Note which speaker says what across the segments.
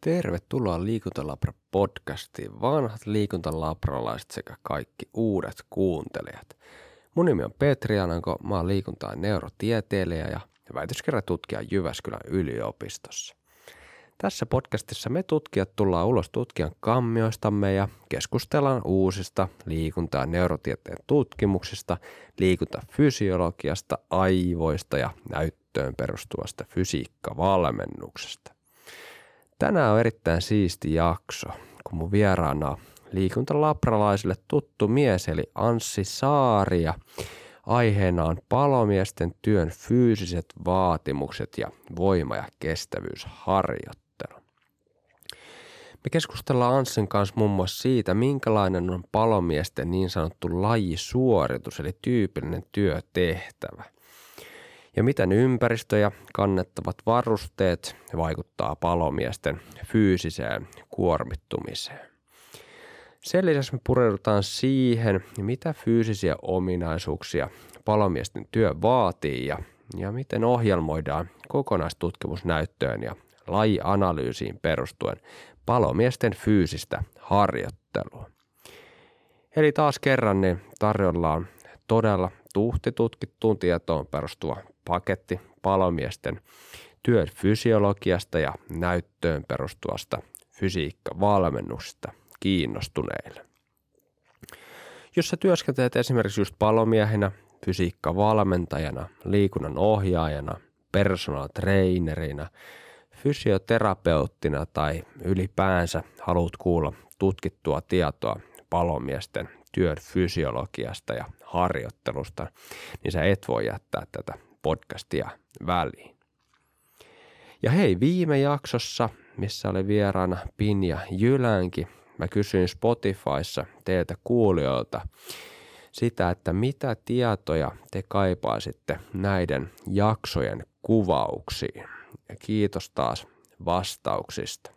Speaker 1: Tervetuloa Liikuntalabra-podcastiin, vanhat liikuntalabralaiset sekä kaikki uudet kuuntelijat. Mun nimi on Petri Ananko, mä oon ja neurotieteilijä ja väitöskirjatutkija Jyväskylän yliopistossa. Tässä podcastissa me tutkijat tullaan ulos tutkijan kammioistamme ja keskustellaan uusista liikunta- ja neurotieteen tutkimuksista, liikuntafysiologiasta, aivoista ja näyttöön perustuvasta fysiikkavalmennuksesta. Tänään on erittäin siisti jakso, kun mun vieraana on liikuntalabralaisille tuttu mies eli Anssi Saaria. Aiheena on palomiesten työn fyysiset vaatimukset ja voima- ja kestävyysharjoittelu. Me keskustellaan Anssin kanssa muun muassa siitä, minkälainen on palomiesten niin sanottu lajisuoritus, eli tyypillinen työtehtävä. Ja miten ympäristö ja kannettavat varusteet vaikuttaa palomiesten fyysiseen kuormittumiseen. Sen lisäksi me pureudutaan siihen, mitä fyysisiä ominaisuuksia palomiesten työ vaatii ja, ja miten ohjelmoidaan kokonaistutkimusnäyttöön ja lajianalyysiin perustuen palomiesten fyysistä harjoittelua. Eli taas kerran niin tarjolla on todella tuhti tutkittuun tietoon perustuva paketti palomiesten työn fysiologiasta ja näyttöön perustuvasta fysiikkavalmennuksesta kiinnostuneille. Jos sä työskentelet esimerkiksi just palomiehenä, fysiikkavalmentajana, liikunnan ohjaajana, personal trainerina – fysioterapeuttina tai ylipäänsä haluat kuulla tutkittua tietoa palomiesten työn fysiologiasta ja harjoittelusta, niin sä et voi jättää tätä podcastia väliin. Ja hei, viime jaksossa, missä oli vieraana Pinja Jylänki, mä kysyin Spotifyssa teiltä kuulijoilta sitä, että mitä tietoja te kaipaisitte näiden jaksojen kuvauksiin ja kiitos taas vastauksista.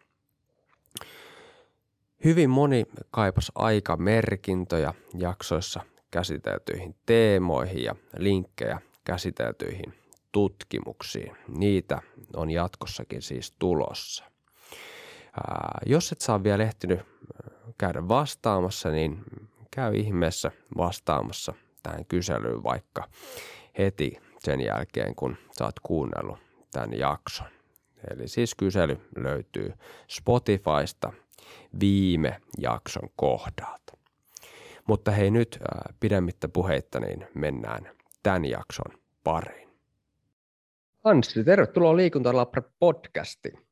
Speaker 1: Hyvin moni kaipas aikamerkintöjä jaksoissa käsiteltyihin teemoihin ja linkkejä käsiteltyihin tutkimuksiin. Niitä on jatkossakin siis tulossa. Ää, jos et saa vielä ehtinyt käydä vastaamassa, niin käy ihmeessä vastaamassa tähän kyselyyn vaikka heti sen jälkeen, kun saat kuunnellut tämän jakson. Eli siis kysely löytyy Spotifysta viime jakson kohdalta. Mutta hei nyt äh, pidemmittä puheitta, niin mennään tämän jakson pariin. Anssi, tervetuloa Liikuntalabra podcastiin.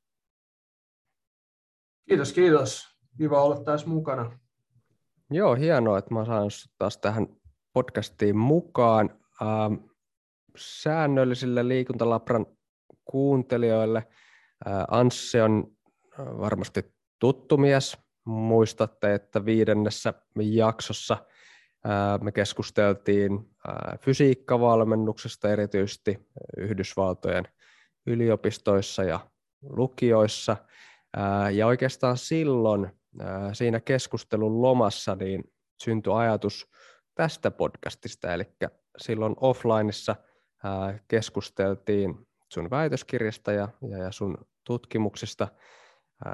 Speaker 2: Kiitos, kiitos. Kiva olla taas mukana.
Speaker 1: Joo, hienoa, että mä saan taas tähän podcastiin mukaan. Ähm, säännöllisille Liikuntalabran kuuntelijoille. Anssi on varmasti tuttu mies. Muistatte, että viidennessä jaksossa me keskusteltiin fysiikkavalmennuksesta erityisesti Yhdysvaltojen yliopistoissa ja lukioissa. Ja oikeastaan silloin siinä keskustelun lomassa niin syntyi ajatus tästä podcastista, eli silloin offlineissa keskusteltiin sun väitöskirjasta ja, sun tutkimuksista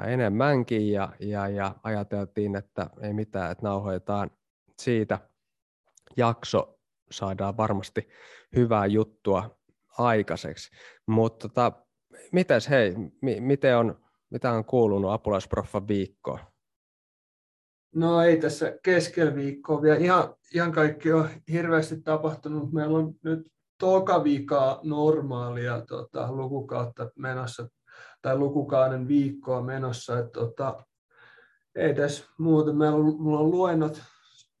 Speaker 1: enemmänkin ja, ja, ja ajateltiin, että ei mitään, että nauhoitetaan siitä jakso, saadaan varmasti hyvää juttua aikaiseksi. Mutta tota, mites hei, mi, miten on, mitä on kuulunut apulaisproffa viikkoon?
Speaker 2: No ei tässä keskellä viikkoa vielä. Ihan, ihan kaikki on hirveästi tapahtunut. Meillä on nyt toka viikkoa normaalia tota, lukukautta menossa tai lukukauden viikkoa menossa. Et, tota, ei tässä muuta. Meillä on, mulla on luennot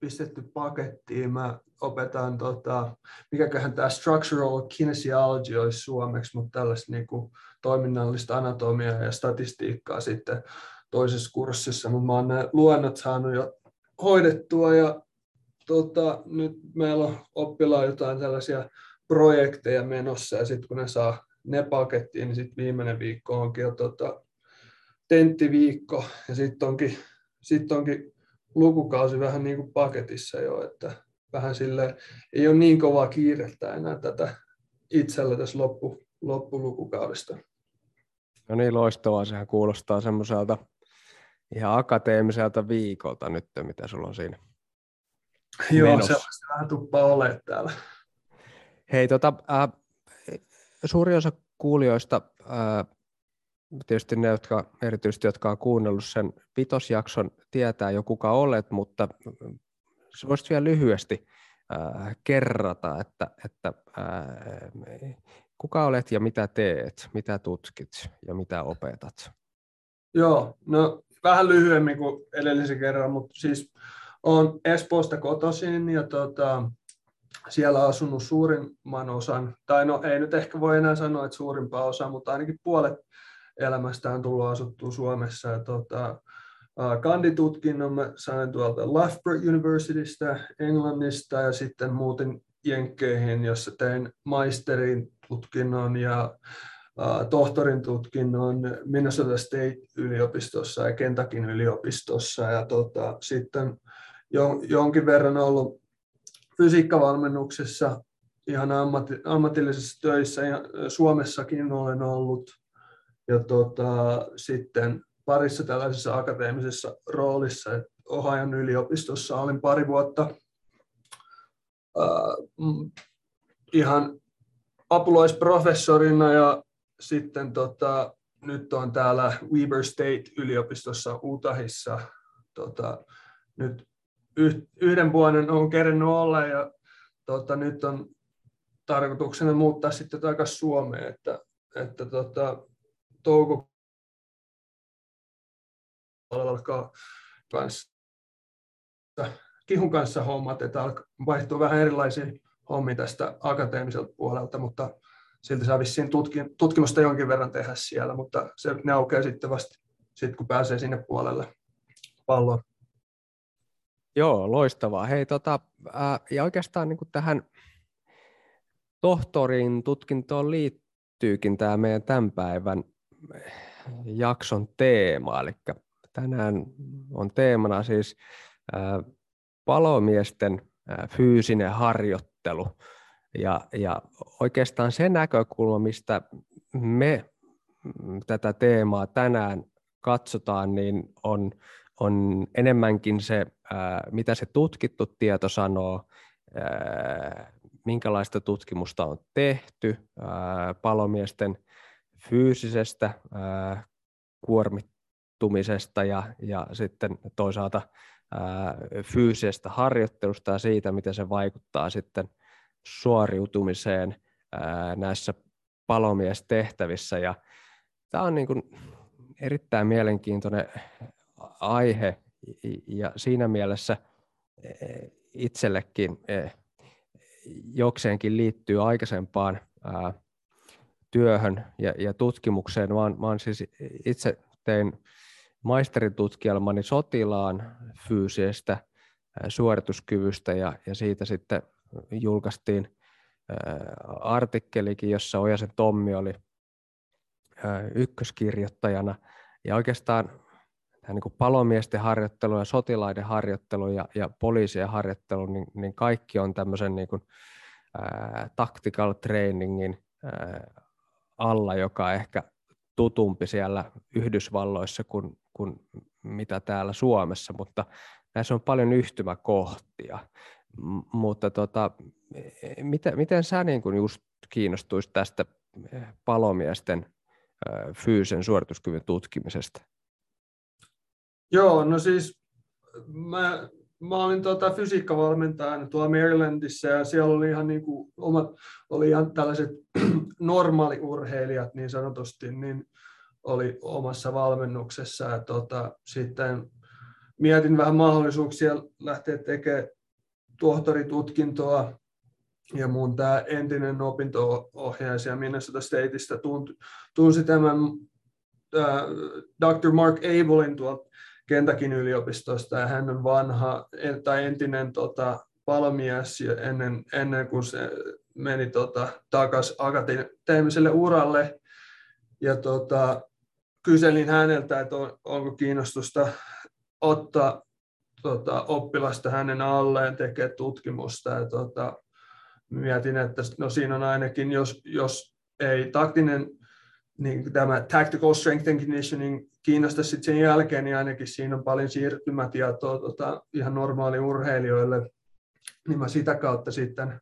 Speaker 2: pistetty pakettiin. Mä opetan, tota, mikäköhän tämä structural kinesiology olisi suomeksi, mutta tällaista niinku, toiminnallista anatomiaa ja statistiikkaa sitten toisessa kurssissa. Mutta mä oon nämä luennot saanut jo hoidettua ja tota, nyt meillä on oppilaan jotain tällaisia projekteja menossa ja sitten kun ne saa ne pakettiin, niin sitten viimeinen viikko onkin jo tota, tenttiviikko ja sitten onkin, sit onkin lukukausi vähän niin kuin paketissa jo, että vähän sille ei ole niin kovaa kiirettä enää tätä itsellä tässä loppu, loppulukukaudesta.
Speaker 1: No niin, loistavaa. Sehän kuulostaa semmoiselta ihan akateemiselta viikolta nyt, mitä sulla on siinä
Speaker 2: Joo, menossa. sellaista vähän tuppaa ole täällä.
Speaker 1: Hei, tota, äh, suuri osa kuulijoista, tietysti ne, jotka, erityisesti jotka on kuunnellut sen vitosjakson, tietää jo kuka olet, mutta voisit vielä lyhyesti kerrata, että, että kuka olet ja mitä teet, mitä tutkit ja mitä opetat?
Speaker 2: Joo, no vähän lyhyemmin kuin edellisen kerran, mutta siis olen Espoosta kotoisin ja tota, siellä asunut suurimman osan, tai no ei nyt ehkä voi enää sanoa, että suurimpaa osa, mutta ainakin puolet elämästä on tullut asuttua Suomessa. Ja tota, kanditutkinnon mä sain tuolta Loughborough Universitystä Englannista ja sitten muutin Jenkkeihin, jossa tein maisterin tutkinnon ja tohtorin tutkinnon Minnesota State-yliopistossa ja Kentakin yliopistossa. Ja tota, sitten jonkin verran ollut fysiikkavalmennuksessa ihan ammatti, ammatillisissa töissä ja Suomessakin olen ollut. Ja tota, sitten parissa tällaisessa akateemisessa roolissa. Ohajan yliopistossa olin pari vuotta uh, ihan apulaisprofessorina ja sitten tota, nyt on täällä Weber State-yliopistossa Utahissa tota, nyt yhden vuoden on kerennyt olla ja tota, nyt on tarkoituksena muuttaa sitten takaisin Suomeen, että, että tota, toukokuussa alkaa kanssa, kihun kanssa hommat, että vaihtuu vähän erilaisia hommia tästä akateemiselta puolelta, mutta silti saa vissiin tutkimusta jonkin verran tehdä siellä, mutta se, ne aukeaa sitten vasta sit, kun pääsee sinne puolelle palloon.
Speaker 1: Joo, loistavaa. Hei, tota, ää, ja oikeastaan niin tähän tohtorin tutkintoon liittyykin tämä meidän tämän päivän jakson teema, eli tänään on teemana siis ää, palomiesten ää, fyysinen harjoittelu. Ja, ja oikeastaan se näkökulma, mistä me tätä teemaa tänään katsotaan, niin on on enemmänkin se, mitä se tutkittu tieto sanoo, minkälaista tutkimusta on tehty palomiesten fyysisestä kuormittumisesta ja, ja sitten toisaalta fyysisestä harjoittelusta ja siitä, miten se vaikuttaa sitten suoriutumiseen näissä palomiestehtävissä. Ja tämä on niin kuin erittäin mielenkiintoinen aihe ja siinä mielessä e, itsellekin e, jokseenkin liittyy aikaisempaan työhön ja, tutkimukseen. Mä oon siis itse tein maisteritutkielmani sotilaan fyysisestä suorituskyvystä ja, ja siitä sitten julkaistiin artikkelikin, jossa Ojasen Tommi oli ykköskirjoittajana. Ja oikeastaan niin kuin palomiesten harjoittelu ja sotilaiden harjoittelu ja, ja poliisien harjoittelu, niin, niin kaikki on tämmöisen niin kuin, ää, tactical trainingin ää, alla, joka ehkä tutumpi siellä Yhdysvalloissa kuin, kuin mitä täällä Suomessa, mutta näissä on paljon yhtymäkohtia. M- mutta tota, miten, miten sä niin kuin just kiinnostuisit tästä palomiesten fyysisen suorituskyvyn tutkimisesta?
Speaker 2: Joo, no siis mä, mä olin tota fysiikkavalmentajana tuolla Marylandissa ja siellä oli ihan niin kuin omat, oli ihan tällaiset normaaliurheilijat niin sanotusti, niin oli omassa valmennuksessa ja tota, sitten mietin vähän mahdollisuuksia lähteä tekemään tohtoritutkintoa ja mun tämä entinen opinto-ohjaaja Minnesota Stateista tunsi tämän Dr. Mark Abelin tuolta Kentakin yliopistosta ja hän on vanha tai entinen tota, palomies ennen, ennen kuin se meni tota, takaisin akateemiselle uralle. Ja tota, kyselin häneltä, että on, onko kiinnostusta ottaa tota, oppilasta hänen alleen tekee tutkimusta. Ja, tota, mietin, että no siinä on ainakin, jos, jos ei taktinen niin tämä tactical strength and conditioning kiinnostaa sitten sen jälkeen, niin ainakin siinä on paljon siirtymätietoa tota, ihan normaali urheilijoille, niin mä sitä kautta sitten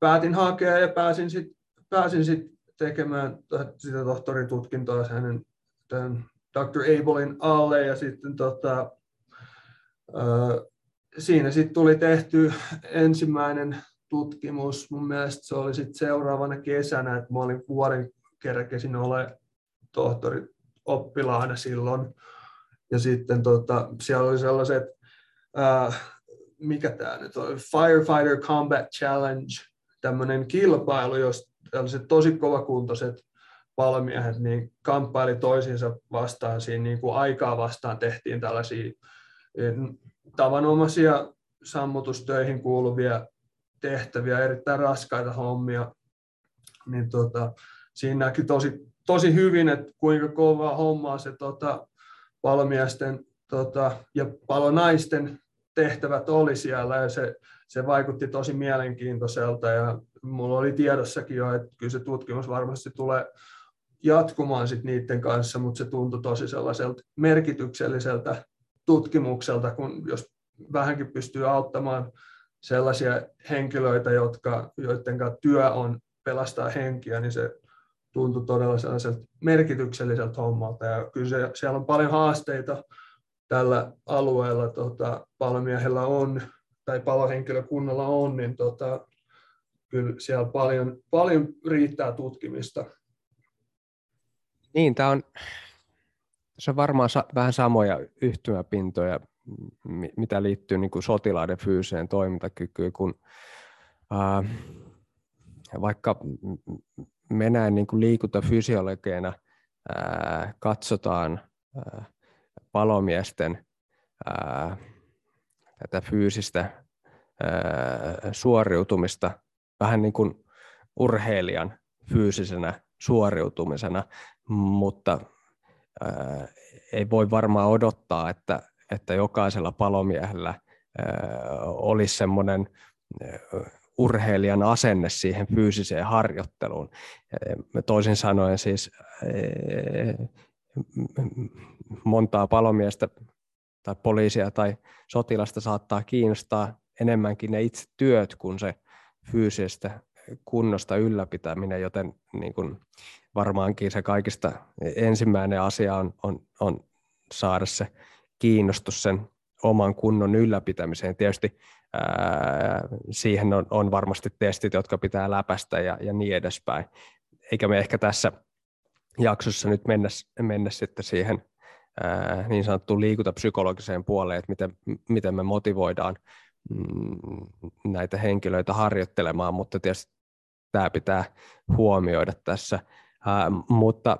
Speaker 2: päätin hakea ja pääsin sitten pääsin sit tekemään sitä tohtoritutkintoa hänen tämän Dr. Abelin alle ja sitten tota, siinä sitten tuli tehty ensimmäinen tutkimus. Mun mielestä se oli sitten seuraavana kesänä, että mä olin vuoden kerkesin ole tohtori oppilaana silloin. Ja sitten tota, siellä oli sellaiset, äh, mikä tämä nyt oli, Firefighter Combat Challenge, tämmöinen kilpailu, jos tällaiset tosi kovakuntoiset palomiehet niin kamppaili toisiinsa vastaan, siinä niin kuin aikaa vastaan tehtiin tällaisia tavanomaisia sammutustöihin kuuluvia tehtäviä, erittäin raskaita hommia, niin tota, siinä näki tosi, tosi hyvin, että kuinka kovaa hommaa se tota, palomiesten tota, ja palonaisten tehtävät oli siellä ja se, se vaikutti tosi mielenkiintoiselta ja mulla oli tiedossakin jo, että kyllä se tutkimus varmasti tulee jatkumaan sit niiden kanssa, mutta se tuntui tosi sellaiselta merkitykselliseltä tutkimukselta, kun jos vähänkin pystyy auttamaan sellaisia henkilöitä, jotka, joiden työ on pelastaa henkiä, niin se tuntui todella sellaiselta merkitykselliseltä hommalta. Ja kyllä se, siellä on paljon haasteita tällä alueella tota, palomiehellä on, tai palohenkilökunnalla on, niin tota, kyllä siellä paljon, paljon riittää tutkimista.
Speaker 1: Niin, tämä on, se on varmaan sa- vähän samoja yhtymäpintoja, mitä liittyy niin kuin sotilaiden fyysiseen toimintakykyyn, kun ää, vaikka mennään niin kuin liikuntafysiologeina, ää, katsotaan ää, palomiesten ää, tätä fyysistä ää, suoriutumista vähän niin kuin urheilijan fyysisenä suoriutumisena, mutta ää, ei voi varmaan odottaa, että, että jokaisella palomiehellä ää, olisi semmoinen urheilijan asenne siihen fyysiseen harjoitteluun. Toisin sanoen siis montaa palomiestä tai poliisia tai sotilasta saattaa kiinnostaa enemmänkin ne itse työt kuin se fyysisestä kunnosta ylläpitäminen, joten niin kuin varmaankin se kaikista ensimmäinen asia on, on, on saada se kiinnostus sen oman kunnon ylläpitämiseen. Tietysti siihen on, on varmasti testit, jotka pitää läpästä ja, ja niin edespäin. Eikä me ehkä tässä jaksossa nyt mennä, mennä sitten siihen ää, niin sanottuun liikuntapsykologiseen puoleen, että miten, miten me motivoidaan mm, näitä henkilöitä harjoittelemaan, mutta tietysti tämä pitää huomioida tässä. Ää, mutta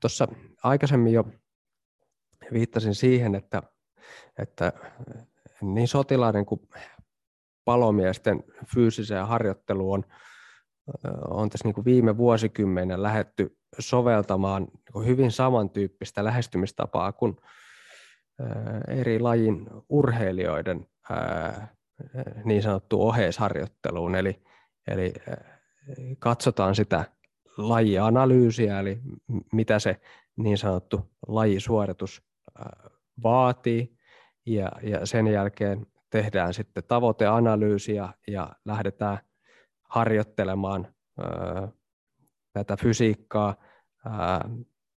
Speaker 1: tuossa aikaisemmin jo viittasin siihen, että, että niin sotilaiden kuin palomiesten fyysiseen harjoitteluun on, tässä niin kuin viime vuosikymmenen lähetty soveltamaan niin hyvin samantyyppistä lähestymistapaa kuin eri lajin urheilijoiden niin sanottu oheisharjoitteluun. Eli, eli katsotaan sitä lajianalyysiä, eli mitä se niin sanottu lajisuoritus vaatii, ja, ja sen jälkeen tehdään sitten tavoiteanalyysiä ja lähdetään harjoittelemaan ää, tätä fysiikkaa, ää,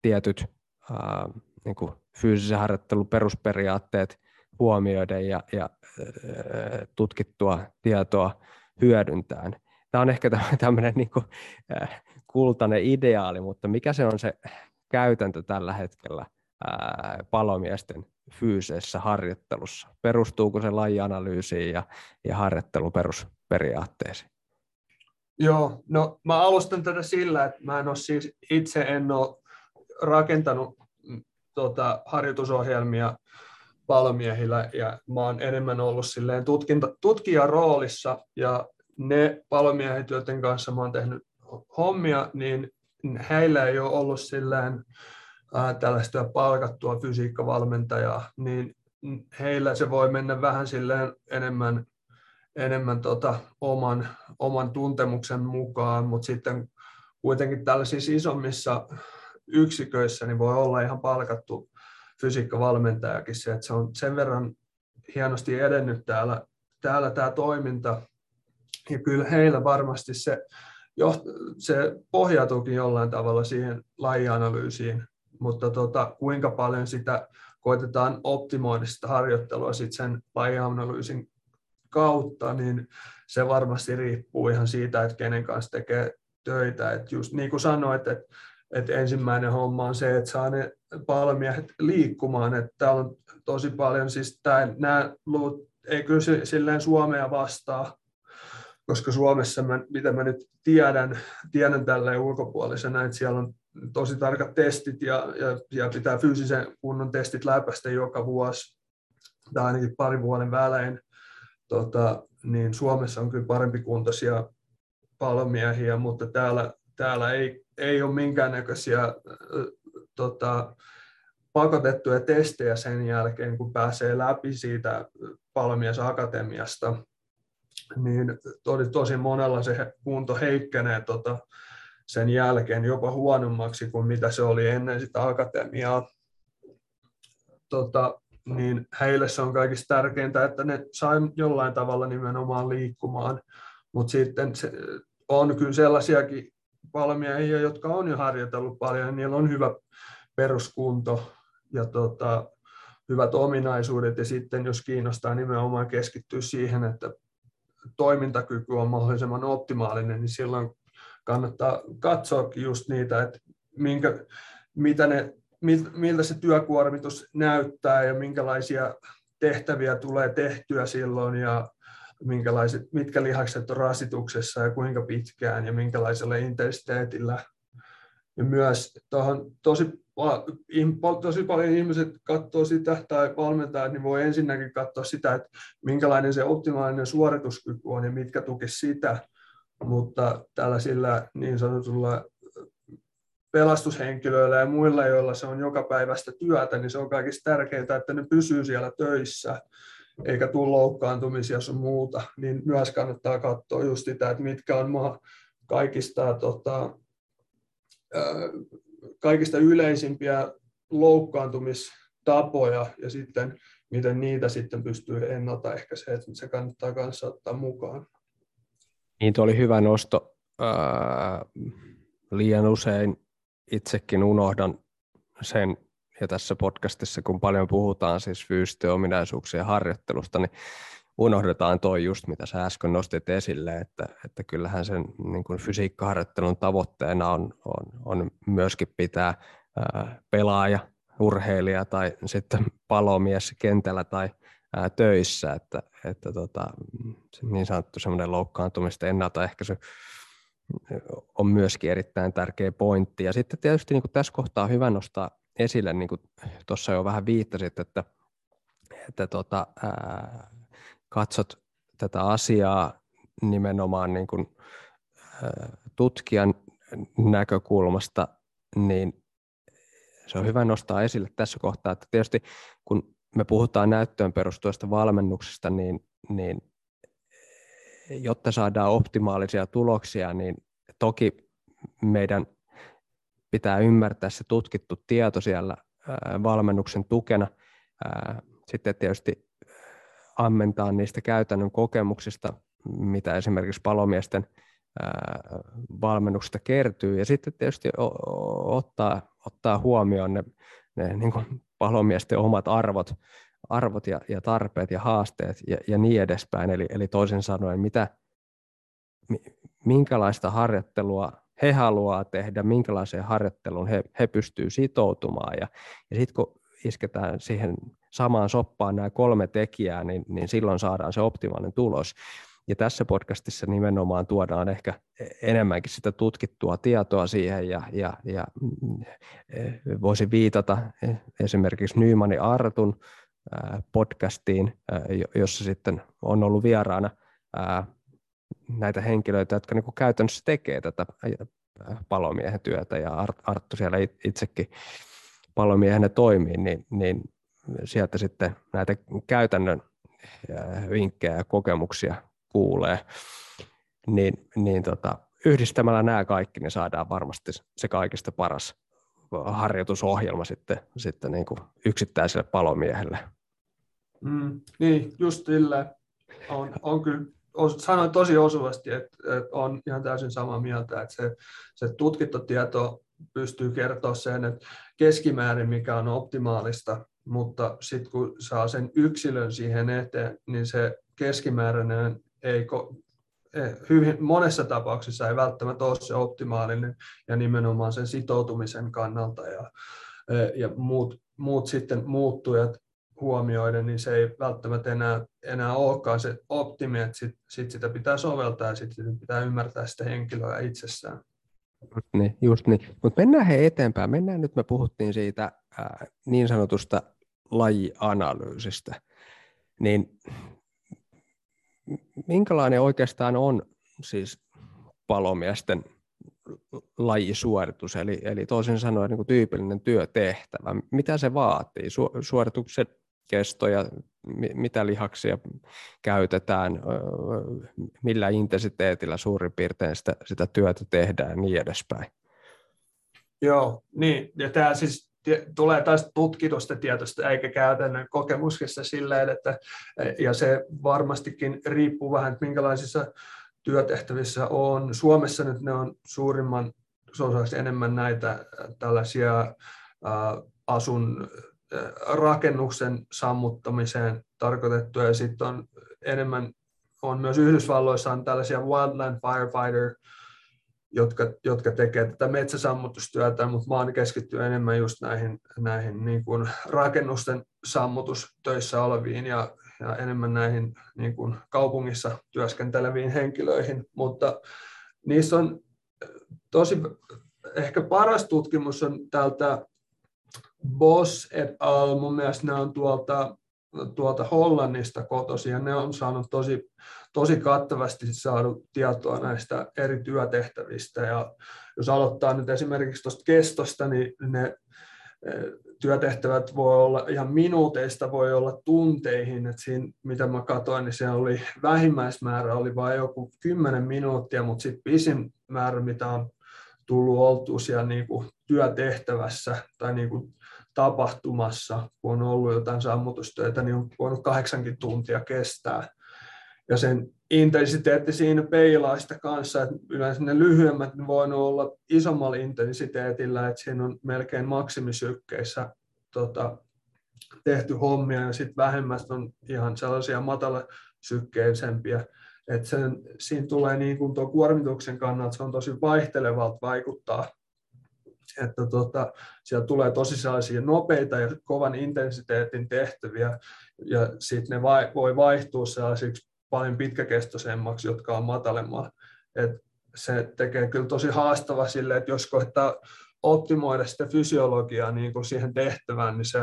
Speaker 1: tietyt ää, niin kuin fyysisen harjoittelun perusperiaatteet huomioiden ja, ja ää, tutkittua tietoa hyödyntäen. Tämä on ehkä tämmöinen niin kuin, ää, kultainen ideaali, mutta mikä se on se käytäntö tällä hetkellä ää, palomiesten fyysisessä harjoittelussa? Perustuuko se lajianalyysiin ja, ja harjoittelun perusperiaatteisiin?
Speaker 2: Joo, no mä alustan tätä sillä, että mä en ole siis itse en ole rakentanut mm, tota, harjoitusohjelmia palomiehillä ja mä oon enemmän ollut silleen tutkinta, tutkijan roolissa ja ne palomiehet, joiden kanssa mä oon tehnyt hommia, niin heillä ei ole ollut silleen tällaista palkattua fysiikkavalmentajaa, niin heillä se voi mennä vähän silleen enemmän, enemmän tota oman, oman tuntemuksen mukaan, mutta sitten kuitenkin tällaisissa isommissa yksiköissä niin voi olla ihan palkattu fysiikkavalmentajakin se, että se on sen verran hienosti edennyt täällä, täällä tämä toiminta. Ja kyllä heillä varmasti se, se pohjautuukin jollain tavalla siihen lajianalyysiin, mutta tota, kuinka paljon sitä koitetaan optimoida sitä harjoittelua sit sen lajianalyysin kautta, niin se varmasti riippuu ihan siitä, että kenen kanssa tekee töitä. Et just niin kuin sanoit, että että ensimmäinen homma on se, että saa ne palomiehet liikkumaan. Että täällä on tosi paljon, siis nämä luvut ei kyllä silleen Suomea vastaa, koska Suomessa, mä, mitä mä nyt tiedän, tiedän tälleen ulkopuolisena, että siellä on tosi tarkat testit ja, ja, ja pitää fyysisen kunnon testit läpäistä joka vuosi tai ainakin pari vuoden välein. Tota, niin Suomessa on kyllä parempi kuntoisia palomiehiä, mutta täällä, täällä ei, ei ole minkäännäköisiä äh, tota, pakotettuja testejä sen jälkeen, kun pääsee läpi siitä palomiesakatemiasta, niin tosi, tosi monella se kunto heikkenee tota, sen jälkeen jopa huonommaksi kuin mitä se oli ennen sitä akatemiaa. Tota, niin heille se on kaikista tärkeintä, että ne saa jollain tavalla nimenomaan liikkumaan. Mutta sitten se, on kyllä sellaisiakin valmiajia, jotka on jo harjoitellut paljon, ja niillä on hyvä peruskunto ja tota, hyvät ominaisuudet, ja sitten jos kiinnostaa nimenomaan keskittyä siihen, että toimintakyky on mahdollisimman optimaalinen, niin silloin kannattaa katsoakin just niitä, että minkä, mitä ne, miltä se työkuormitus näyttää ja minkälaisia tehtäviä tulee tehtyä silloin ja minkälaiset, mitkä lihakset on rasituksessa ja kuinka pitkään ja minkälaisella intensiteetillä. Ja myös tuohon tosi, tosi paljon ihmiset katsoo sitä tai valmentajat, niin voi ensinnäkin katsoa sitä, että minkälainen se optimaalinen suorituskyky on ja mitkä tukisi sitä, mutta tällaisilla niin sanotulla pelastushenkilöillä ja muilla, joilla se on joka päivästä työtä, niin se on kaikista tärkeintä, että ne pysyy siellä töissä eikä tule loukkaantumisia sun muuta, niin myös kannattaa katsoa just sitä, että mitkä on kaikista, tota, kaikista yleisimpiä loukkaantumistapoja ja sitten miten niitä sitten pystyy ennaltaehkäisemään, että se kannattaa myös ottaa mukaan.
Speaker 1: Niin, oli hyvä nosto. Ää, liian usein itsekin unohdan sen, ja tässä podcastissa, kun paljon puhutaan siis fyysisten ominaisuuksien harjoittelusta, niin unohdetaan toi just, mitä sä äsken nostit esille, että, että kyllähän sen niin kuin fysiikkaharjoittelun tavoitteena on, on, on myöskin pitää ää, pelaaja, urheilija tai sitten palomies kentällä tai ää, töissä, että, että tota, niin sanottu semmoinen loukkaantumista ennaltaehkäisy on myöskin erittäin tärkeä pointti. Ja sitten tietysti niin kuin tässä kohtaa on hyvä nostaa esille, niin kuin tuossa jo vähän viittasit, että, että tota, ää, katsot tätä asiaa nimenomaan niin kuin, ää, tutkijan näkökulmasta, niin se on hyvä nostaa esille tässä kohtaa, että tietysti kun me puhutaan näyttöön perustuvasta valmennuksesta, niin, niin jotta saadaan optimaalisia tuloksia, niin toki meidän pitää ymmärtää se tutkittu tieto siellä valmennuksen tukena. Sitten tietysti ammentaa niistä käytännön kokemuksista, mitä esimerkiksi palomiesten valmennuksesta kertyy, ja sitten tietysti ottaa, ottaa huomioon ne, ne niin kuin palomiesten omat arvot, arvot ja, ja tarpeet ja haasteet ja, ja niin edespäin. Eli, eli toisin sanoen, mitä, minkälaista harjoittelua he haluaa tehdä, minkälaiseen harjoitteluun he, he pystyy sitoutumaan. Ja, ja sitten kun isketään siihen samaan soppaan nämä kolme tekijää, niin, niin silloin saadaan se optimaalinen tulos. Ja tässä podcastissa nimenomaan tuodaan ehkä enemmänkin sitä tutkittua tietoa siihen ja, ja, ja voisi viitata esimerkiksi Nymanin Artun podcastiin, jossa sitten on ollut vieraana näitä henkilöitä, jotka niin käytännössä tekee tätä palomiehen työtä. Ja Arttu siellä itsekin palomiehenä toimii, niin, niin sieltä sitten näitä käytännön vinkkejä ja kokemuksia kuulee, niin, niin tota, yhdistämällä nämä kaikki, niin saadaan varmasti se kaikista paras harjoitusohjelma sitten, sitten niin kuin yksittäiselle palomiehelle.
Speaker 2: Mm, niin, just sillä on, on kyllä sanoin tosi osuvasti, että, että on ihan täysin samaa mieltä, että se, se tutkittu tieto pystyy kertoa sen, että keskimäärin mikä on optimaalista, mutta sitten kun saa sen yksilön siihen eteen, niin se keskimääräinen ei eh, hyvin, monessa tapauksessa ei välttämättä ole se optimaalinen ja nimenomaan sen sitoutumisen kannalta ja, eh, ja muut, muut sitten muuttujat huomioiden, niin se ei välttämättä enää, enää olekaan se optimi, että sit, sit sitä pitää soveltaa ja sitten pitää ymmärtää sitä henkilöä itsessään.
Speaker 1: Just niin, just niin. Mutta mennään he eteenpäin. Mennään nyt, me puhuttiin siitä ää, niin sanotusta lajianalyysistä. Niin minkälainen oikeastaan on siis palomiesten lajisuoritus, eli, eli toisin sanoen niin kuin tyypillinen työtehtävä. Mitä se vaatii? Su, suorituksen kesto ja mitä lihaksia käytetään, millä intensiteetillä suurin piirtein sitä, sitä työtä tehdään ja niin edespäin.
Speaker 2: Joo, niin. Ja tämä siis tulee taas tutkitusta tietosta eikä käytännön kokemuksessa silleen, että ja se varmastikin riippuu vähän, että minkälaisissa työtehtävissä on. Suomessa nyt ne on suurimman, se on enemmän näitä tällaisia asun rakennuksen sammuttamiseen tarkoitettuja ja sitten on enemmän on myös Yhdysvalloissa on tällaisia wildland firefighter, jotka, jotka tekevät tätä metsäsammutustyötä, mutta mä oon keskittynyt enemmän just näihin, näihin niin kuin rakennusten sammutustöissä oleviin ja, ja enemmän näihin niin kuin kaupungissa työskenteleviin henkilöihin, mutta niissä on tosi, ehkä paras tutkimus on tältä Boss et al. Mun mielestä ne on tuolta, tuolta Hollannista kotoisin ja ne on saanut tosi, tosi kattavasti saanut tietoa näistä eri työtehtävistä. Ja jos aloittaa nyt esimerkiksi tuosta kestosta, niin ne eh, työtehtävät voi olla ihan minuuteista, voi olla tunteihin. Et siinä, mitä mä katsoin, niin se oli vähimmäismäärä oli vain joku 10 minuuttia, mutta sitten pisin määrä, mitä on tullut oltua siellä niin kuin työtehtävässä tai niin kuin tapahtumassa, kun on ollut jotain sammutustöitä, niin on voinut kahdeksankin tuntia kestää. Ja sen intensiteetti siinä peilaa sitä kanssa, että yleensä ne lyhyemmät ne voinut olla isommalla intensiteetillä, että siinä on melkein maksimisykkeissä tota, tehty hommia ja sitten vähemmät on ihan sellaisia matalasykkeisempiä. Että sen, siinä tulee niin kuin tuon kuormituksen kannalta, se on tosi vaihtelevalta vaikuttaa että tota, siellä tulee tosi sellaisia nopeita ja kovan intensiteetin tehtäviä, ja sitten ne vai, voi vaihtua sellaisiksi paljon pitkäkestoisemmaksi, jotka on matalemmalla. Et se tekee kyllä tosi haastava sille, että jos koittaa optimoida sitä fysiologiaa niin kuin siihen tehtävään, niin, se,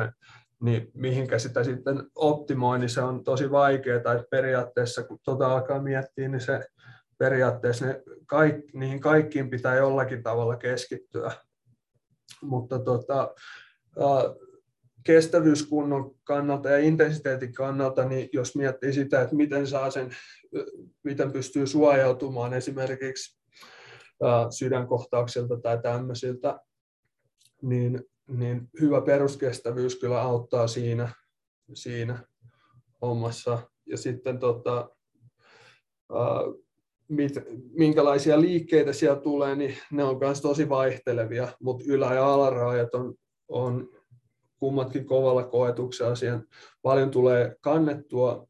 Speaker 2: niin mihinkä sitä sitten optimoi, niin se on tosi vaikeaa. Tai periaatteessa, kun tuota alkaa miettiä, niin se periaatteessa ne kaik, niihin kaikkiin pitää jollakin tavalla keskittyä mutta tota, kestävyyskunnon kannalta ja intensiteetin kannalta, niin jos miettii sitä, että miten saa sen, miten pystyy suojautumaan esimerkiksi sydänkohtauksilta tai tämmöisiltä, niin, niin hyvä peruskestävyys kyllä auttaa siinä, siinä hommassa. Ja sitten tota, mit, minkälaisia liikkeitä siellä tulee, niin ne on myös tosi vaihtelevia, mutta ylä- ja alarajat on, on kummatkin kovalla koetuksella. Siihen paljon tulee kannettua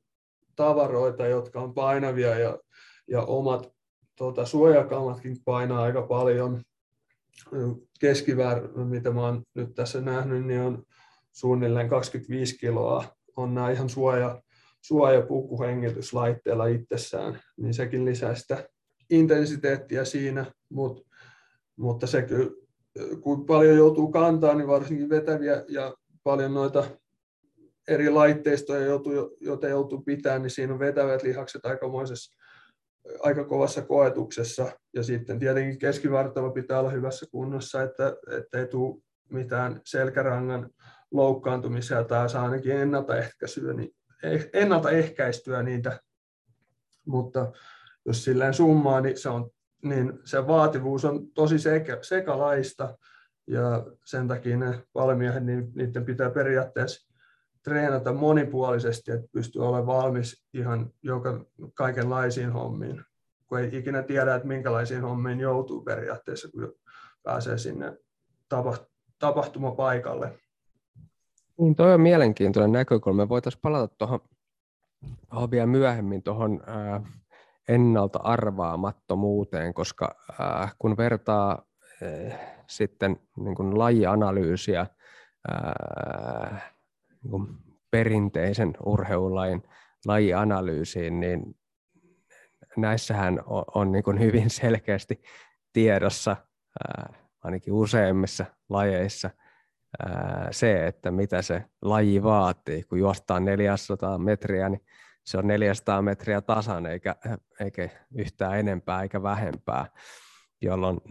Speaker 2: tavaroita, jotka on painavia ja, ja omat tota, suojakamatkin painaa aika paljon. Keskiväär, mitä mä oon nyt tässä nähnyt, niin on suunnilleen 25 kiloa. On nämä ihan suoja, suojapuku hengityslaitteella itsessään, niin sekin lisää sitä intensiteettiä siinä, Mut, mutta se kyllä, kun paljon joutuu kantaa, niin varsinkin vetäviä ja paljon noita eri laitteistoja, joutuu, joita joutuu pitämään, niin siinä on vetävät lihakset aikamoisessa aika kovassa koetuksessa. Ja sitten tietenkin keskivartalo pitää olla hyvässä kunnossa, että, että ei tule mitään selkärangan loukkaantumisia tai saa ainakin ennaltaehkäisyä, niin ennaltaehkäistyä niitä, mutta jos silleen summaa, niin se on niin se vaativuus on tosi sekä, sekalaista ja sen takia ne valmiihet, niin niiden pitää periaatteessa treenata monipuolisesti, että pystyy olemaan valmis ihan joka, kaikenlaisiin hommiin, kun ei ikinä tiedä, että minkälaisiin hommiin joutuu periaatteessa, kun pääsee sinne tapahtumapaikalle.
Speaker 1: Niin, toi on mielenkiintoinen näkökulma. Voitaisiin palata tuohon vielä myöhemmin tuohon ennalta arvaamattomuuteen, koska äh, kun vertaa äh, sitten niin kuin lajianalyysiä äh, niin kuin perinteisen urheilulajin lajianalyysiin, niin näissähän on, on niin kuin hyvin selkeästi tiedossa äh, ainakin useimmissa lajeissa äh, se, että mitä se laji vaatii. Kun juostaan 400 metriä, niin se on 400 metriä tasan eikä, eikä yhtään enempää eikä vähempää, jolloin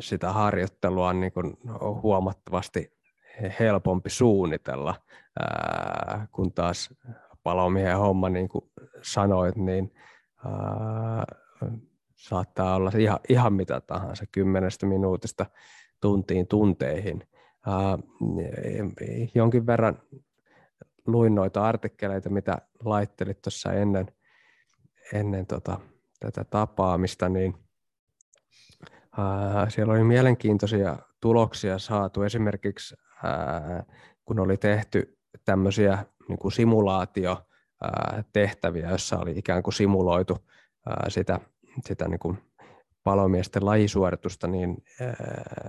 Speaker 1: sitä harjoittelua on, niin kuin, huomattavasti helpompi suunnitella, kun taas palomiehen homma, niin kuin sanoit, niin saattaa olla ihan, ihan mitä tahansa, kymmenestä minuutista tuntiin tunteihin. Ää, jonkin verran luin noita artikkeleita, mitä laittelit tuossa ennen, ennen tota, tätä tapaamista, niin ää, siellä oli mielenkiintoisia tuloksia saatu. Esimerkiksi ää, kun oli tehty tämmöisiä niin kuin simulaatiotehtäviä, jossa oli ikään kuin simuloitu ää, sitä, sitä niin kuin palomiesten lajisuoritusta, niin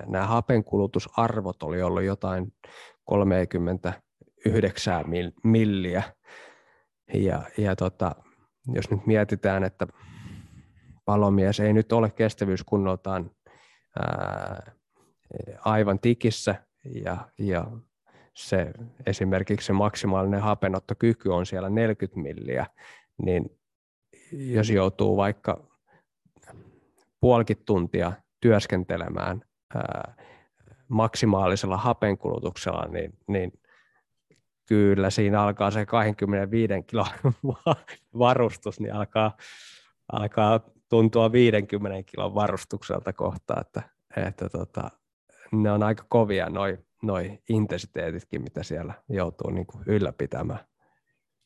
Speaker 1: nämä hapenkulutusarvot oli ollut jotain 30 yhdeksää milliä. Ja, ja tota, jos nyt mietitään, että palomies ei nyt ole kestävyyskunnoltaan ää, aivan tikissä ja, ja se, esimerkiksi se maksimaalinen hapenottokyky on siellä 40 milliä, niin jos joutuu vaikka puolikin tuntia työskentelemään ää, maksimaalisella hapenkulutuksella, niin, niin kyllä siinä alkaa se 25 kilon varustus, niin alkaa, alkaa tuntua 50 kilon varustukselta kohta, että, että tota, ne on aika kovia noi, noi intensiteetitkin, mitä siellä joutuu niin kuin ylläpitämään.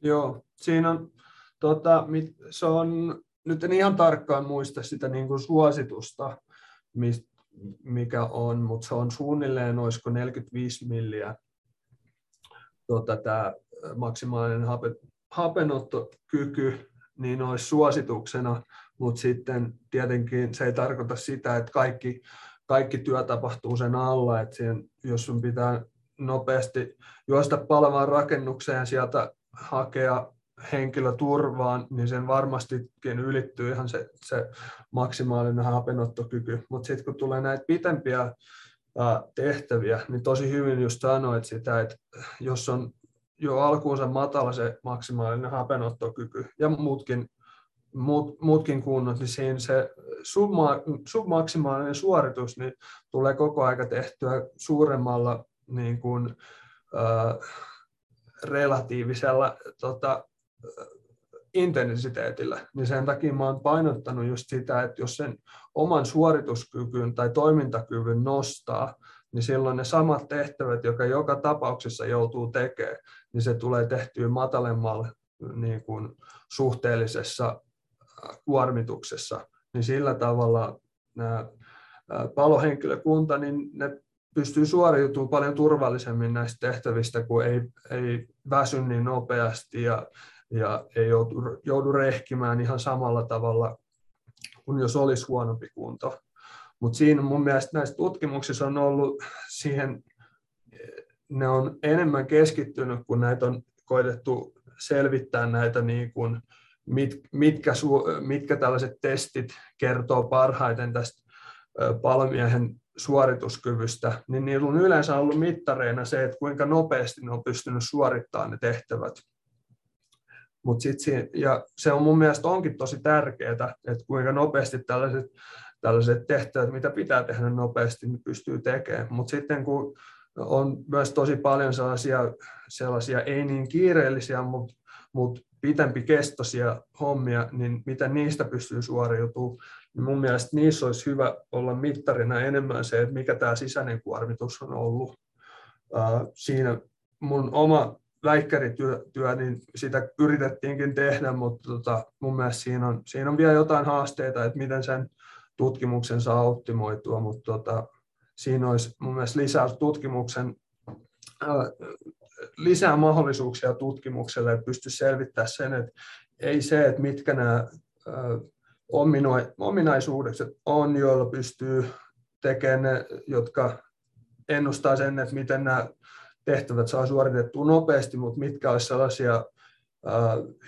Speaker 2: Joo, siinä on, tota, se on, nyt en ihan tarkkaan muista sitä niin kuin suositusta, mikä on, mutta se on suunnilleen, olisiko 45 milliä tota, tämä maksimaalinen hape, hapenottokyky niin olisi suosituksena, mutta sitten tietenkin se ei tarkoita sitä, että kaikki, kaikki työ tapahtuu sen alla, että siihen, jos sun pitää nopeasti juosta palvaan rakennukseen sieltä hakea henkilöturvaan, niin sen varmastikin ylittyy ihan se, se maksimaalinen hapenottokyky. Mutta sitten kun tulee näitä pitempiä tehtäviä, niin tosi hyvin just sanoit sitä, että jos on jo alkuunsa matala se maksimaalinen hapenottokyky ja muutkin, muut, muutkin kunnot, niin siinä se subma, submaksimaalinen suoritus niin tulee koko aika tehtyä suuremmalla niin kuin, äh, relatiivisella tota, intensiteetillä, niin sen takia mä oon painottanut just sitä, että jos sen oman suorituskyvyn tai toimintakyvyn nostaa, niin silloin ne samat tehtävät, jotka joka tapauksessa joutuu tekemään, niin se tulee tehtyä matalemmalla niin kuin suhteellisessa äh, kuormituksessa, niin sillä tavalla nämä äh, palohenkilökunta, niin ne pystyy suoriutumaan paljon turvallisemmin näistä tehtävistä, kun ei, ei väsy niin nopeasti ja ja ei joudu, joudu rehkimään ihan samalla tavalla kuin jos olisi huonompi kunto. Mutta siinä mun mielestä näissä tutkimuksissa on ollut siihen, ne on enemmän keskittynyt, kun näitä on koitettu selvittää näitä niin kuin, mit, mitkä, mitkä tällaiset testit kertoo parhaiten tästä palomiehen suorituskyvystä, niin niillä on yleensä ollut mittareina se, että kuinka nopeasti ne on pystynyt suorittamaan ne tehtävät. Mut sit siinä, ja se on mun mielestä onkin tosi tärkeää, että kuinka nopeasti tällaiset, tällaiset tehtävät, mitä pitää tehdä nopeasti, niin pystyy tekemään. Mutta sitten kun on myös tosi paljon sellaisia, sellaisia ei niin kiireellisiä, mutta mut pitempi kestoisia hommia, niin miten niistä pystyy suoriutumaan. Niin mun mielestä niissä olisi hyvä olla mittarina enemmän se, että mikä tämä sisäinen kuormitus on ollut. Siinä mun oma läikkärityö, työ, niin sitä yritettiinkin tehdä, mutta tota, mun mielestä siinä on, siinä on vielä jotain haasteita, että miten sen tutkimuksen saa optimoitua, mutta tota, siinä olisi mun mielestä lisää tutkimuksen, ää, lisää mahdollisuuksia tutkimukselle, että pystyisi selvittämään sen, että ei se, että mitkä nämä ominaisuudet on, joilla pystyy tekemään ne, jotka ennustaa sen, että miten nämä tehtävät saa suoritettua nopeasti, mutta mitkä olisi sellaisia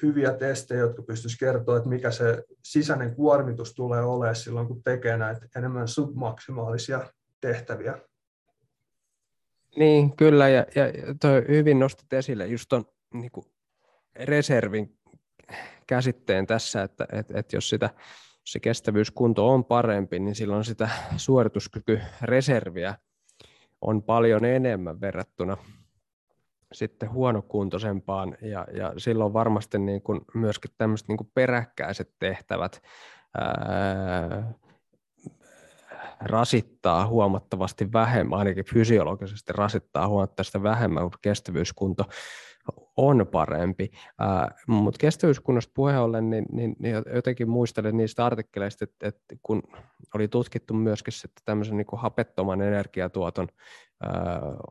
Speaker 2: hyviä testejä, jotka pystyisi kertoa, että mikä se sisäinen kuormitus tulee olemaan silloin, kun tekee näitä enemmän submaksimaalisia tehtäviä.
Speaker 1: Niin, kyllä, ja, ja toi hyvin nostit esille just tuon niin reservin käsitteen tässä, että, että, että jos sitä se kestävyyskunto on parempi, niin silloin sitä suorituskykyreserviä on paljon enemmän verrattuna sitten huonokuntoisempaan. Ja, ja silloin varmasti niin kuin myöskin tämmöiset niin kuin peräkkäiset tehtävät ää, rasittaa huomattavasti vähemmän, ainakin fysiologisesti rasittaa huomattavasti vähemmän kuin kestävyyskunto on parempi. Mutta kestävyyskunnosta puheen ollen, niin, niin, niin jotenkin muistelen niistä artikkeleista, että, että kun oli tutkittu myöskin sitten tämmöisen niin kuin hapettoman energiatuoton äh,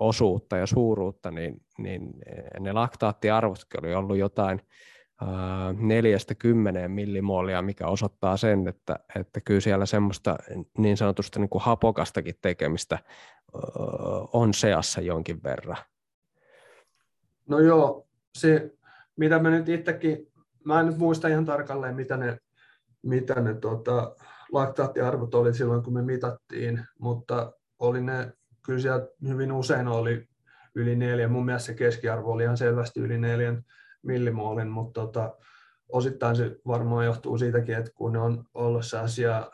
Speaker 1: osuutta ja suuruutta, niin, niin ne laktaattiarvotkin oli ollut jotain neljästä kymmeneen millimoolia, mikä osoittaa sen, että, että kyllä siellä semmoista niin sanotusta niin kuin hapokastakin tekemistä on seassa jonkin verran.
Speaker 2: No joo, se mitä mä nyt itsekin, mä en nyt muista ihan tarkalleen, mitä ne, mitä ne tota, laktaattiarvot oli silloin, kun me mitattiin, mutta oli ne, kyllä siellä hyvin usein oli yli neljä. Mun mielestä se keskiarvo oli ihan selvästi yli neljän millimoolin, mutta tota, osittain se varmaan johtuu siitäkin, että kun ne on ollut sellaisia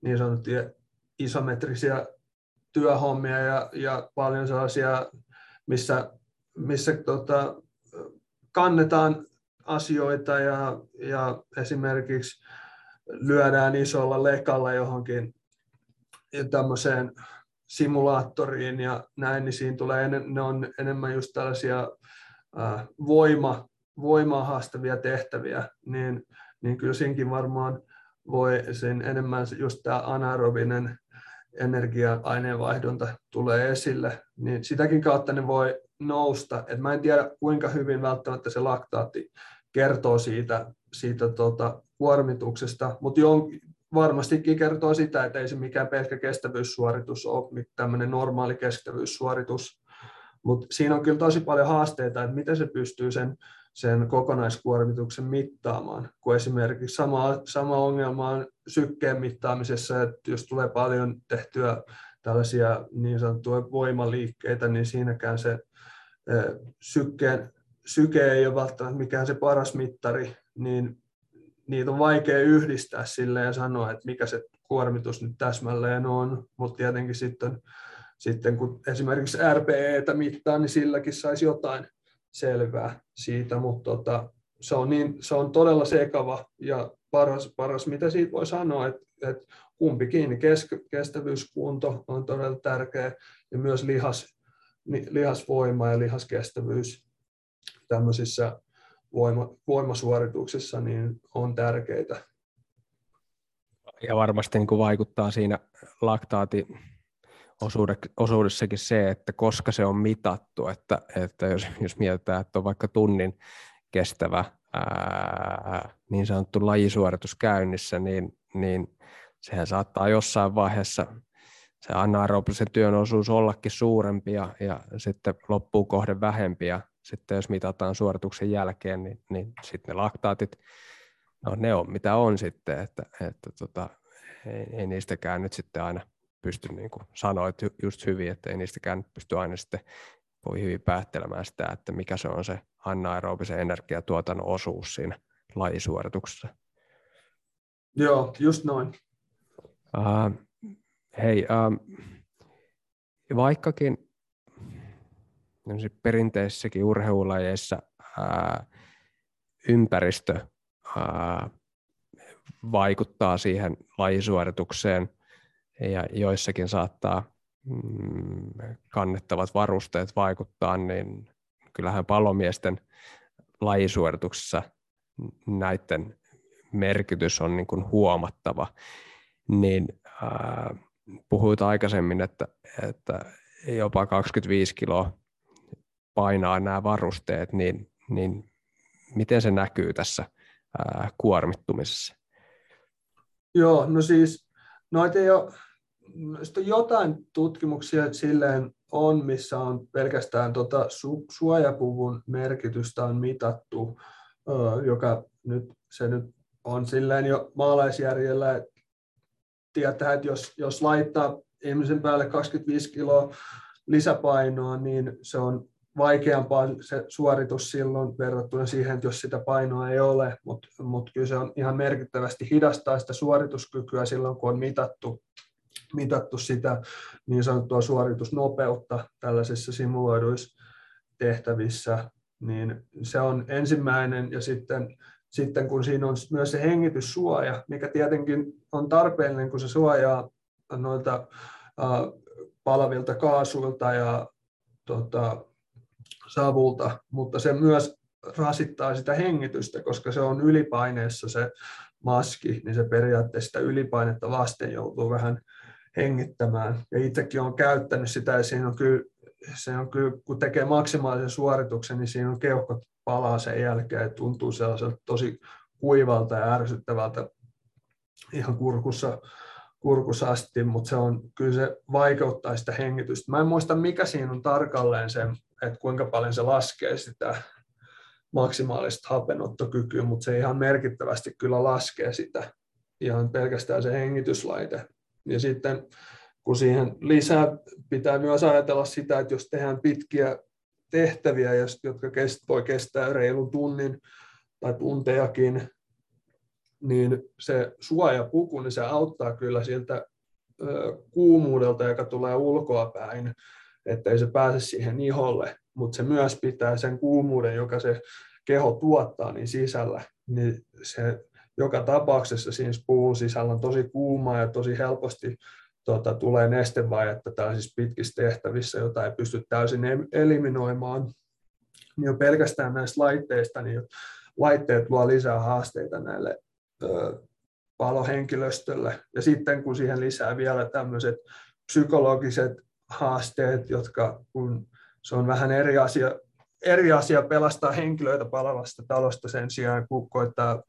Speaker 2: niin sanottuja isometrisiä työhommia ja, ja paljon sellaisia, missä missä tota, kannetaan asioita ja, ja esimerkiksi lyödään isolla lekalla johonkin tämmöiseen simulaattoriin ja näin, niin siinä tulee, ne on enemmän just tällaisia äh, voima, voimaa haastavia tehtäviä, niin, niin kyllä siinkin varmaan voi sen enemmän just tämä anaerobinen energia-aineenvaihdunta tulee esille, niin sitäkin kautta ne voi nousta. Et mä en tiedä, kuinka hyvin välttämättä se laktaatti kertoo siitä, siitä tota, kuormituksesta, mutta varmastikin kertoo sitä, että ei se mikään pelkkä kestävyyssuoritus ole, tämmöinen normaali kestävyyssuoritus, mutta siinä on kyllä tosi paljon haasteita, että miten se pystyy sen, sen kokonaiskuormituksen mittaamaan, kun esimerkiksi sama, sama ongelma on sykkeen mittaamisessa, että jos tulee paljon tehtyä tällaisia niin sanottuja voimaliikkeitä, niin siinäkään se sykkeen, syke ei ole välttämättä mikään se paras mittari, niin niitä on vaikea yhdistää sille ja sanoa, että mikä se kuormitus nyt täsmälleen on, mutta tietenkin sitten, sitten kun esimerkiksi RPEtä mittaa, niin silläkin saisi jotain selvää siitä, mutta tota, se, on niin, se on todella sekava ja paras, paras mitä siitä voi sanoa, että, että kumpikin kes, kestävyyskunto on todella tärkeä ja myös lihas, lihasvoima ja lihaskestävyys tämmöisissä voima, voimasuorituksissa niin on tärkeitä.
Speaker 1: Ja varmasti niin vaikuttaa siinä laktaati osuudessakin se, että koska se on mitattu, että, että jos, jos mietitään, että on vaikka tunnin kestävä ää, niin sanottu lajisuoritus käynnissä, niin, niin sehän saattaa jossain vaiheessa se anaerobisen työn osuus ollakin suurempi ja, ja sitten loppuu kohde vähempi ja sitten jos mitataan suorituksen jälkeen, niin, niin sitten ne laktaatit, no ne on mitä on sitten, että, että tota, ei, ei niistäkään nyt sitten aina pysty niin kuin sanoit just hyvin, että ei niistäkään pysty aina sitten voi hyvin päättelemään sitä, että mikä se on se anaerobisen energiatuotannon osuus siinä lajisuorituksessa.
Speaker 2: Joo, just noin.
Speaker 1: Uh, Hei, ähm, vaikkakin perinteisissäkin urheilulajeissa ää, ympäristö ää, vaikuttaa siihen lajisuoritukseen ja joissakin saattaa mm, kannettavat varusteet vaikuttaa, niin kyllähän palomiesten lajisuorituksessa näiden merkitys on niin kuin huomattava. Niin ää, puhuit aikaisemmin, että, että jopa 25 kiloa painaa nämä varusteet, niin, niin miten se näkyy tässä ää, kuormittumisessa?
Speaker 2: Joo, no siis noita ei ole, on jotain tutkimuksia silleen on, missä on pelkästään tota su, suojapuvun merkitystä on mitattu, joka nyt, se nyt on silleen jo maalaisjärjellä, että tietää, että jos, jos laittaa ihmisen päälle 25 kiloa lisäpainoa, niin se on vaikeampaa se suoritus silloin verrattuna siihen, että jos sitä painoa ei ole, mutta mut kyllä se on ihan merkittävästi hidastaa sitä suorituskykyä silloin, kun on mitattu, mitattu sitä niin sanottua suoritusnopeutta tällaisissa simuloiduissa tehtävissä, niin se on ensimmäinen ja sitten, sitten kun siinä on myös se hengityssuoja, mikä tietenkin on tarpeellinen, kun se suojaa noilta palavilta kaasuilta ja tota, savulta, mutta se myös rasittaa sitä hengitystä, koska se on ylipaineessa se maski, niin se periaatteessa sitä ylipainetta vasten joutuu vähän hengittämään. Ja itsekin olen käyttänyt sitä ja siinä on kyllä, se on kyllä, kun tekee maksimaalisen suorituksen, niin siinä on keuhkot palaa sen jälkeen ja tuntuu sellaiselta tosi kuivalta ja ärsyttävältä ihan kurkussa, kurkussa asti, mutta se on, kyllä se vaikeuttaa sitä hengitystä. Mä en muista, mikä siinä on tarkalleen se että kuinka paljon se laskee sitä maksimaalista hapenottokykyä, mutta se ihan merkittävästi kyllä laskee sitä ihan pelkästään se hengityslaite. Ja sitten kun siihen lisää, pitää myös ajatella sitä, että jos tehdään pitkiä tehtäviä, jotka voi kestää reilun tunnin tai tuntejakin, niin se suojapuku, niin se auttaa kyllä siltä kuumuudelta, joka tulee ulkoa päin, ettei se pääse siihen iholle, mutta se myös pitää sen kuumuuden, joka se keho tuottaa, niin sisällä, niin se joka tapauksessa siinä puun sisällä on tosi kuumaa ja tosi helposti tota, tulee nestevajetta tällaisissa pitkissä tehtävissä, jota ei pysty täysin eliminoimaan. Niin jo pelkästään näistä laitteista, niin laitteet luo lisää haasteita näille ö, palohenkilöstölle. Ja sitten kun siihen lisää vielä tämmöiset psykologiset haasteet, jotka kun se on vähän eri asia, eri asia pelastaa henkilöitä palavasta talosta sen sijaan, kun koittaa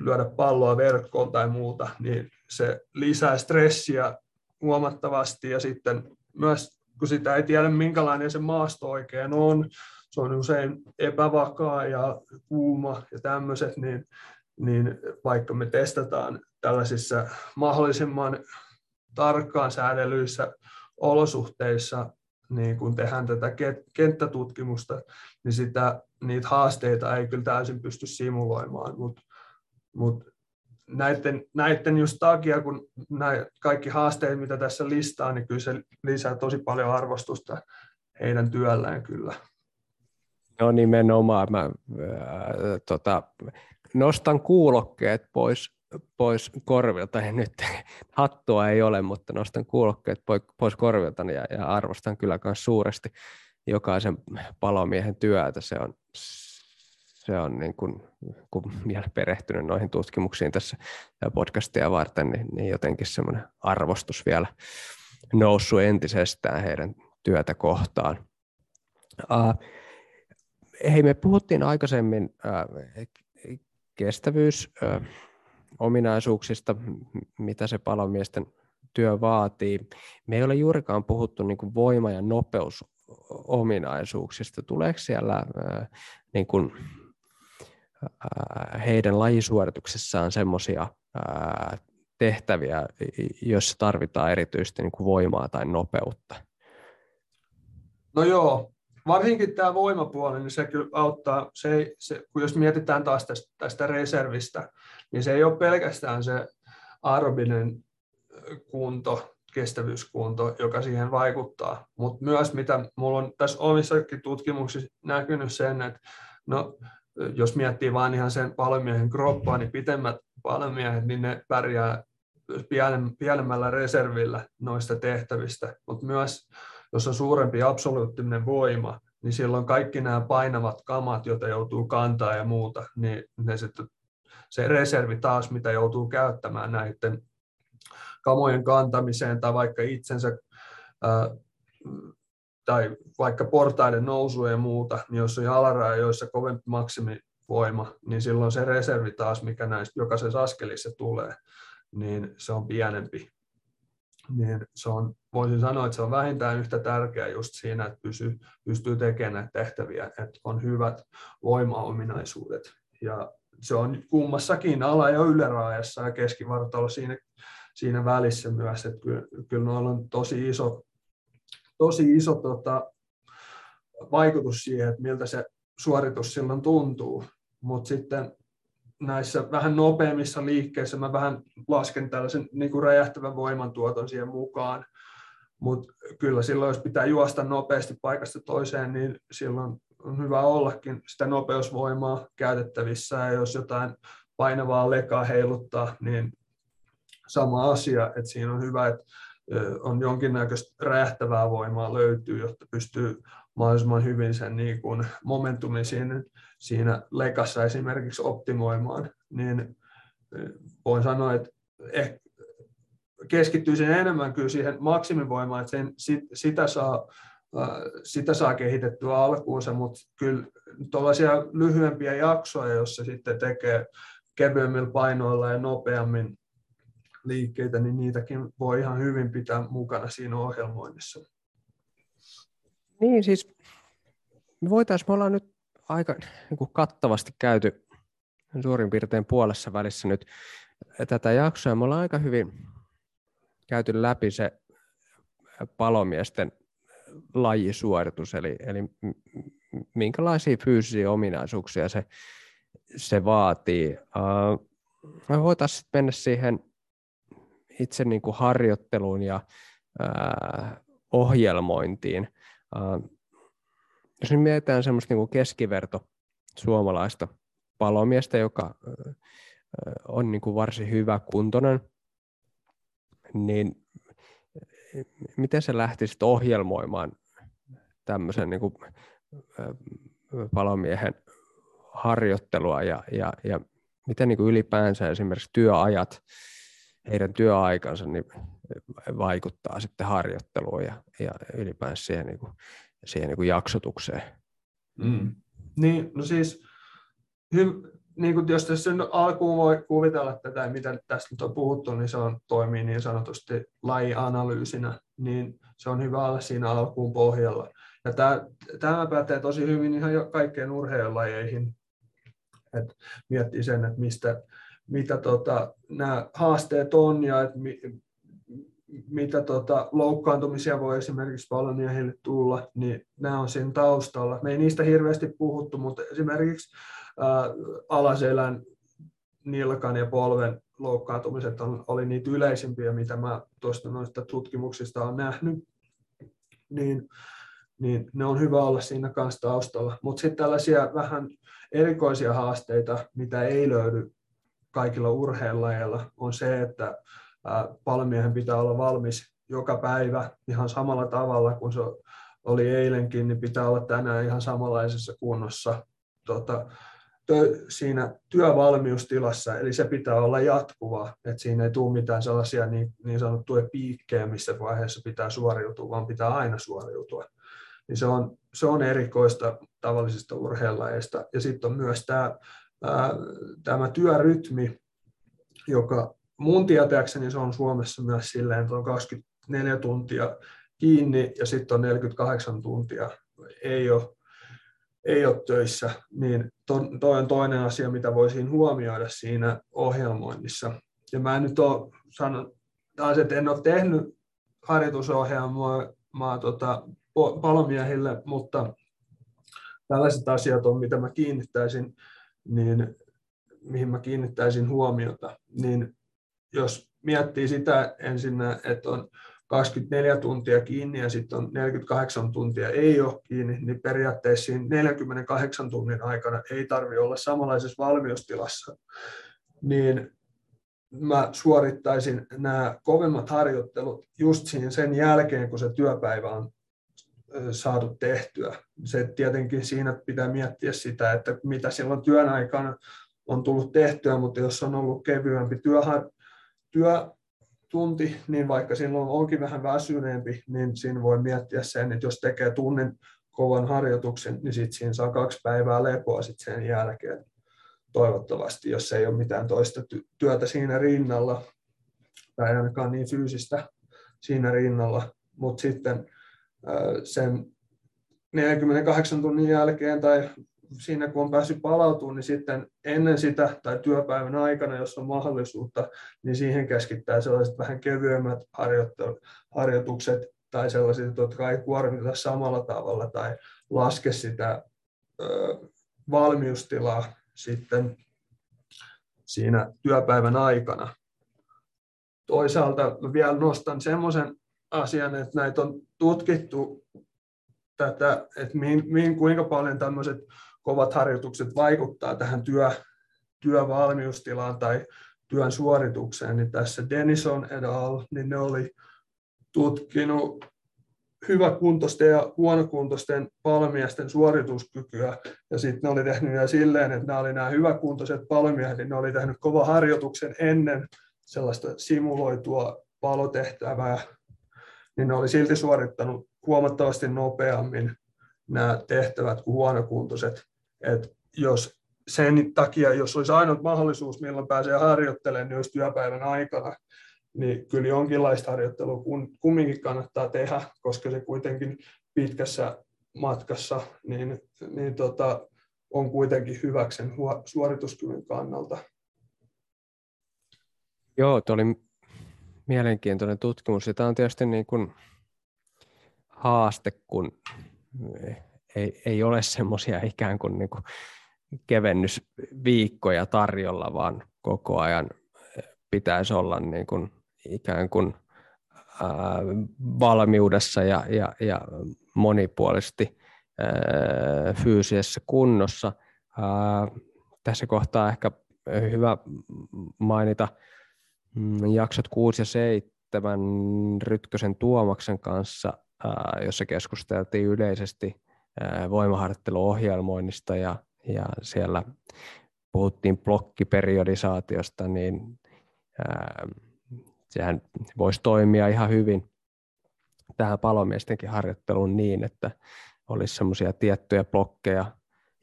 Speaker 2: lyödä palloa verkkoon tai muuta, niin se lisää stressiä huomattavasti ja sitten myös kun sitä ei tiedä minkälainen se maasto oikein on, se on usein epävakaa ja kuuma ja tämmöiset, niin, niin vaikka me testataan tällaisissa mahdollisimman tarkkaan säädelyissä olosuhteissa, niin kun tehdään tätä kenttätutkimusta, niin sitä, niitä haasteita ei kyllä täysin pysty simuloimaan, mutta mut näiden, näiden just takia, kun näin kaikki haasteet, mitä tässä listaa, niin kyllä se lisää tosi paljon arvostusta heidän työllään kyllä.
Speaker 1: No nimenomaan. Mä, ää, tota, nostan kuulokkeet pois pois korvilta, ja nyt hattua ei ole, mutta nostan kuulokkeet pois korvilta ja, ja arvostan kyllä myös suuresti jokaisen palomiehen työtä. Se on, se on niin kuin, kun vielä perehtynyt noihin tutkimuksiin tässä podcastia varten, niin, niin jotenkin semmoinen arvostus vielä noussut entisestään heidän työtä kohtaan. Uh, hei, me puhuttiin aikaisemmin uh, kestävyys, uh, mitä se palomiesten työ vaatii. Me ei ole juurikaan puhuttu niin kuin voima- ja nopeusominaisuuksista. Tuleeko siellä niin kuin, heidän lajisuorituksessaan semmoisia tehtäviä, joissa tarvitaan erityisesti niin kuin voimaa tai nopeutta?
Speaker 2: No joo, varsinkin tämä voimapuoli, niin se kyllä auttaa, se, se, kun jos mietitään taas tästä, tästä reservistä, niin se ei ole pelkästään se aerobinen kunto, kestävyyskunto, joka siihen vaikuttaa, mutta myös mitä minulla on tässä omissakin tutkimuksissa näkynyt sen, että no, jos miettii vain ihan sen palomiehen kroppaa, niin pitemmät palomiehet, niin ne pärjää pienemmällä reservillä noista tehtävistä, mutta myös jos on suurempi absoluuttinen voima, niin silloin kaikki nämä painavat kamat, joita joutuu kantaa ja muuta, niin ne sitten, se reservi taas, mitä joutuu käyttämään näiden kamojen kantamiseen tai vaikka itsensä tai vaikka portaiden nousu ja muuta, niin jos on jalaraja, joissa kovempi maksimivoima, niin silloin se reservi taas, mikä näistä jokaisessa askelissa tulee, niin se on pienempi. Niin se on, voisin sanoa, että se on vähintään yhtä tärkeää just siinä, että pysyy, pystyy tekemään näitä tehtäviä, että on hyvät voimaominaisuudet. Ja se on kummassakin ala- ja yläraajassa ja keskivartalo siinä, siinä välissä myös, että kyllä, kyllä noilla on tosi iso, tosi iso tota, vaikutus siihen, että miltä se suoritus silloin tuntuu. Mutta sitten näissä vähän nopeammissa liikkeissä mä vähän lasken tällaisen niin kuin räjähtävän voimantuoton siihen mukaan. Mutta kyllä silloin, jos pitää juosta nopeasti paikasta toiseen, niin silloin on hyvä ollakin sitä nopeusvoimaa käytettävissä. Ja jos jotain painavaa lekaa heiluttaa, niin sama asia, että siinä on hyvä, että on jonkinnäköistä räjähtävää voimaa löytyy, jotta pystyy mahdollisimman hyvin sen niin kuin momentumin siinä, siinä lekassa esimerkiksi optimoimaan, niin voin sanoa, että ehkä keskittyisin enemmän kyllä siihen maksimivoimaan, että sen, sit, sitä, saa, sitä saa kehitettyä alkuunsa, mutta kyllä tuollaisia lyhyempiä jaksoja, joissa sitten tekee kevyemmillä painoilla ja nopeammin liikkeitä, niin niitäkin voi ihan hyvin pitää mukana siinä ohjelmoinnissa.
Speaker 1: Niin siis me voitaisiin, me ollaan nyt aika niin kuin kattavasti käyty suurin piirtein puolessa välissä nyt tätä jaksoa. Me ollaan aika hyvin käyty läpi se palomiesten lajisuoritus, eli, eli minkälaisia fyysisiä ominaisuuksia se, se vaatii. Uh, me voitaisiin mennä siihen itse niin kuin harjoitteluun ja uh, ohjelmointiin. Uh, jos nyt mietitään semmoista niin kuin keskiverto suomalaista palomiestä, joka uh, on niin kuin varsin hyvä kuntoinen, niin miten se lähtisi ohjelmoimaan tämmöisen niin kuin, palomiehen harjoittelua ja, ja, ja miten niin kuin ylipäänsä esimerkiksi työajat, heidän työaikansa niin vaikuttaa sitten harjoitteluun ja, ja ylipäänsä siihen, niin kuin, siihen niin kuin jaksotukseen.
Speaker 2: Mm. Niin, no siis hy, niin kuin jos tässä nyt alkuun voi kuvitella tätä, mitä tästä nyt on puhuttu, niin se on, toimii niin sanotusti lajianalyysinä, niin se on hyvä olla siinä alkuun pohjalla. Ja tämä, tämä pätee tosi hyvin ihan kaikkeen urheilulajeihin, että miettii sen, että mistä, mitä tota, nämä haasteet on ja että mi, mitä tota, loukkaantumisia voi esimerkiksi palomiehille tulla, niin nämä on siinä taustalla. Me ei niistä hirveästi puhuttu, mutta esimerkiksi alaselän, nilkan ja polven loukkaantumiset on, oli niitä yleisimpiä, mitä mä tuosta noista tutkimuksista olen nähnyt, niin, niin ne on hyvä olla siinä kanssa taustalla. Mutta sitten tällaisia vähän erikoisia haasteita, mitä ei löydy kaikilla urheilulajeilla, on se, että palmiehen pitää olla valmis joka päivä ihan samalla tavalla kuin se oli eilenkin, niin pitää olla tänään ihan samanlaisessa kunnossa. Tota, siinä työvalmiustilassa, eli se pitää olla jatkuvaa, että siinä ei tule mitään sellaisia niin, niin sanottuja piikkejä, missä vaiheessa pitää suoriutua, vaan pitää aina suoriutua. Niin se, on, se on erikoista tavallisista urheilulajeista. Ja sitten on myös tämä, tämä työrytmi, joka mun tietääkseni se on Suomessa myös silleen, että on 24 tuntia kiinni ja sitten on 48 tuntia ei ole ei ole töissä, niin toi on toinen asia, mitä voisin huomioida siinä ohjelmoinnissa. Ja mä en nyt ole sanonut, taas, että en ole tehnyt harjoitusohjelmaa maa, tota, palomiehille, mutta tällaiset asiat on, mitä mä kiinnittäisin, niin mihin mä kiinnittäisin huomiota, niin jos miettii sitä ensin, että on 24 tuntia kiinni ja sitten on 48 tuntia ei ole kiinni, niin periaatteessa siinä 48 tunnin aikana ei tarvitse olla samanlaisessa valmiustilassa. Niin mä suorittaisin nämä kovemmat harjoittelut just siinä sen jälkeen, kun se työpäivä on saatu tehtyä. Se tietenkin siinä pitää miettiä sitä, että mitä silloin työn aikana on tullut tehtyä, mutta jos on ollut kevyempi työhar- työtunti, niin vaikka silloin onkin vähän väsyneempi, niin siinä voi miettiä sen, että jos tekee tunnin kovan harjoituksen, niin sitten siinä saa kaksi päivää lepoa sitten sen jälkeen toivottavasti, jos ei ole mitään toista työtä siinä rinnalla, tai ainakaan niin fyysistä siinä rinnalla, mutta sitten sen 48 tunnin jälkeen tai siinä kun on päässyt palautumaan, niin sitten ennen sitä tai työpäivän aikana, jos on mahdollisuutta, niin siihen keskittää sellaiset vähän kevyemmät harjoitukset tai sellaiset, jotka ei kuormita samalla tavalla tai laske sitä valmiustilaa sitten siinä työpäivän aikana. Toisaalta vielä nostan semmoisen asian, että näitä on tutkittu tätä, että mihin, mihin, kuinka paljon tämmöiset kovat harjoitukset vaikuttaa tähän työ, työvalmiustilaan tai työn suoritukseen, niin tässä Denison et al., niin ne oli tutkinut hyväkuntoisten ja huonokuntoisten palomiesten suorituskykyä. Ja sitten ne oli tehnyt vielä silleen, että nämä oli nämä hyväkuntoiset palomiehet, niin ne oli tehnyt kova harjoituksen ennen sellaista simuloitua palotehtävää, niin ne oli silti suorittanut huomattavasti nopeammin nämä tehtävät kuin huonokuntoiset. Et jos sen takia, jos olisi ainut mahdollisuus, milloin pääsee harjoittelemaan, niin olisi työpäivän aikana, niin kyllä jonkinlaista harjoittelua kumminkin kannattaa tehdä, koska se kuitenkin pitkässä matkassa niin, niin tota, on kuitenkin hyväksen suorituskyvyn kannalta.
Speaker 1: Joo, tuo oli mielenkiintoinen tutkimus. Tämä on tietysti niin kuin haaste, kun ei, ei ole semmoisia ikään kuin, niin kuin kevennysviikkoja tarjolla, vaan koko ajan pitäisi olla niin kuin ikään kuin valmiudessa ja, ja, ja monipuolisesti fyysisessä kunnossa. Tässä kohtaa ehkä hyvä mainita mm, jaksot 6 ja 7 Rytkösen Tuomaksen kanssa, jossa keskusteltiin yleisesti voimaharjoitteluohjelmoinnista ja, ja siellä puhuttiin blokkiperiodisaatiosta, niin ää, sehän voisi toimia ihan hyvin tähän palomiestenkin harjoitteluun niin, että olisi semmoisia tiettyjä blokkeja,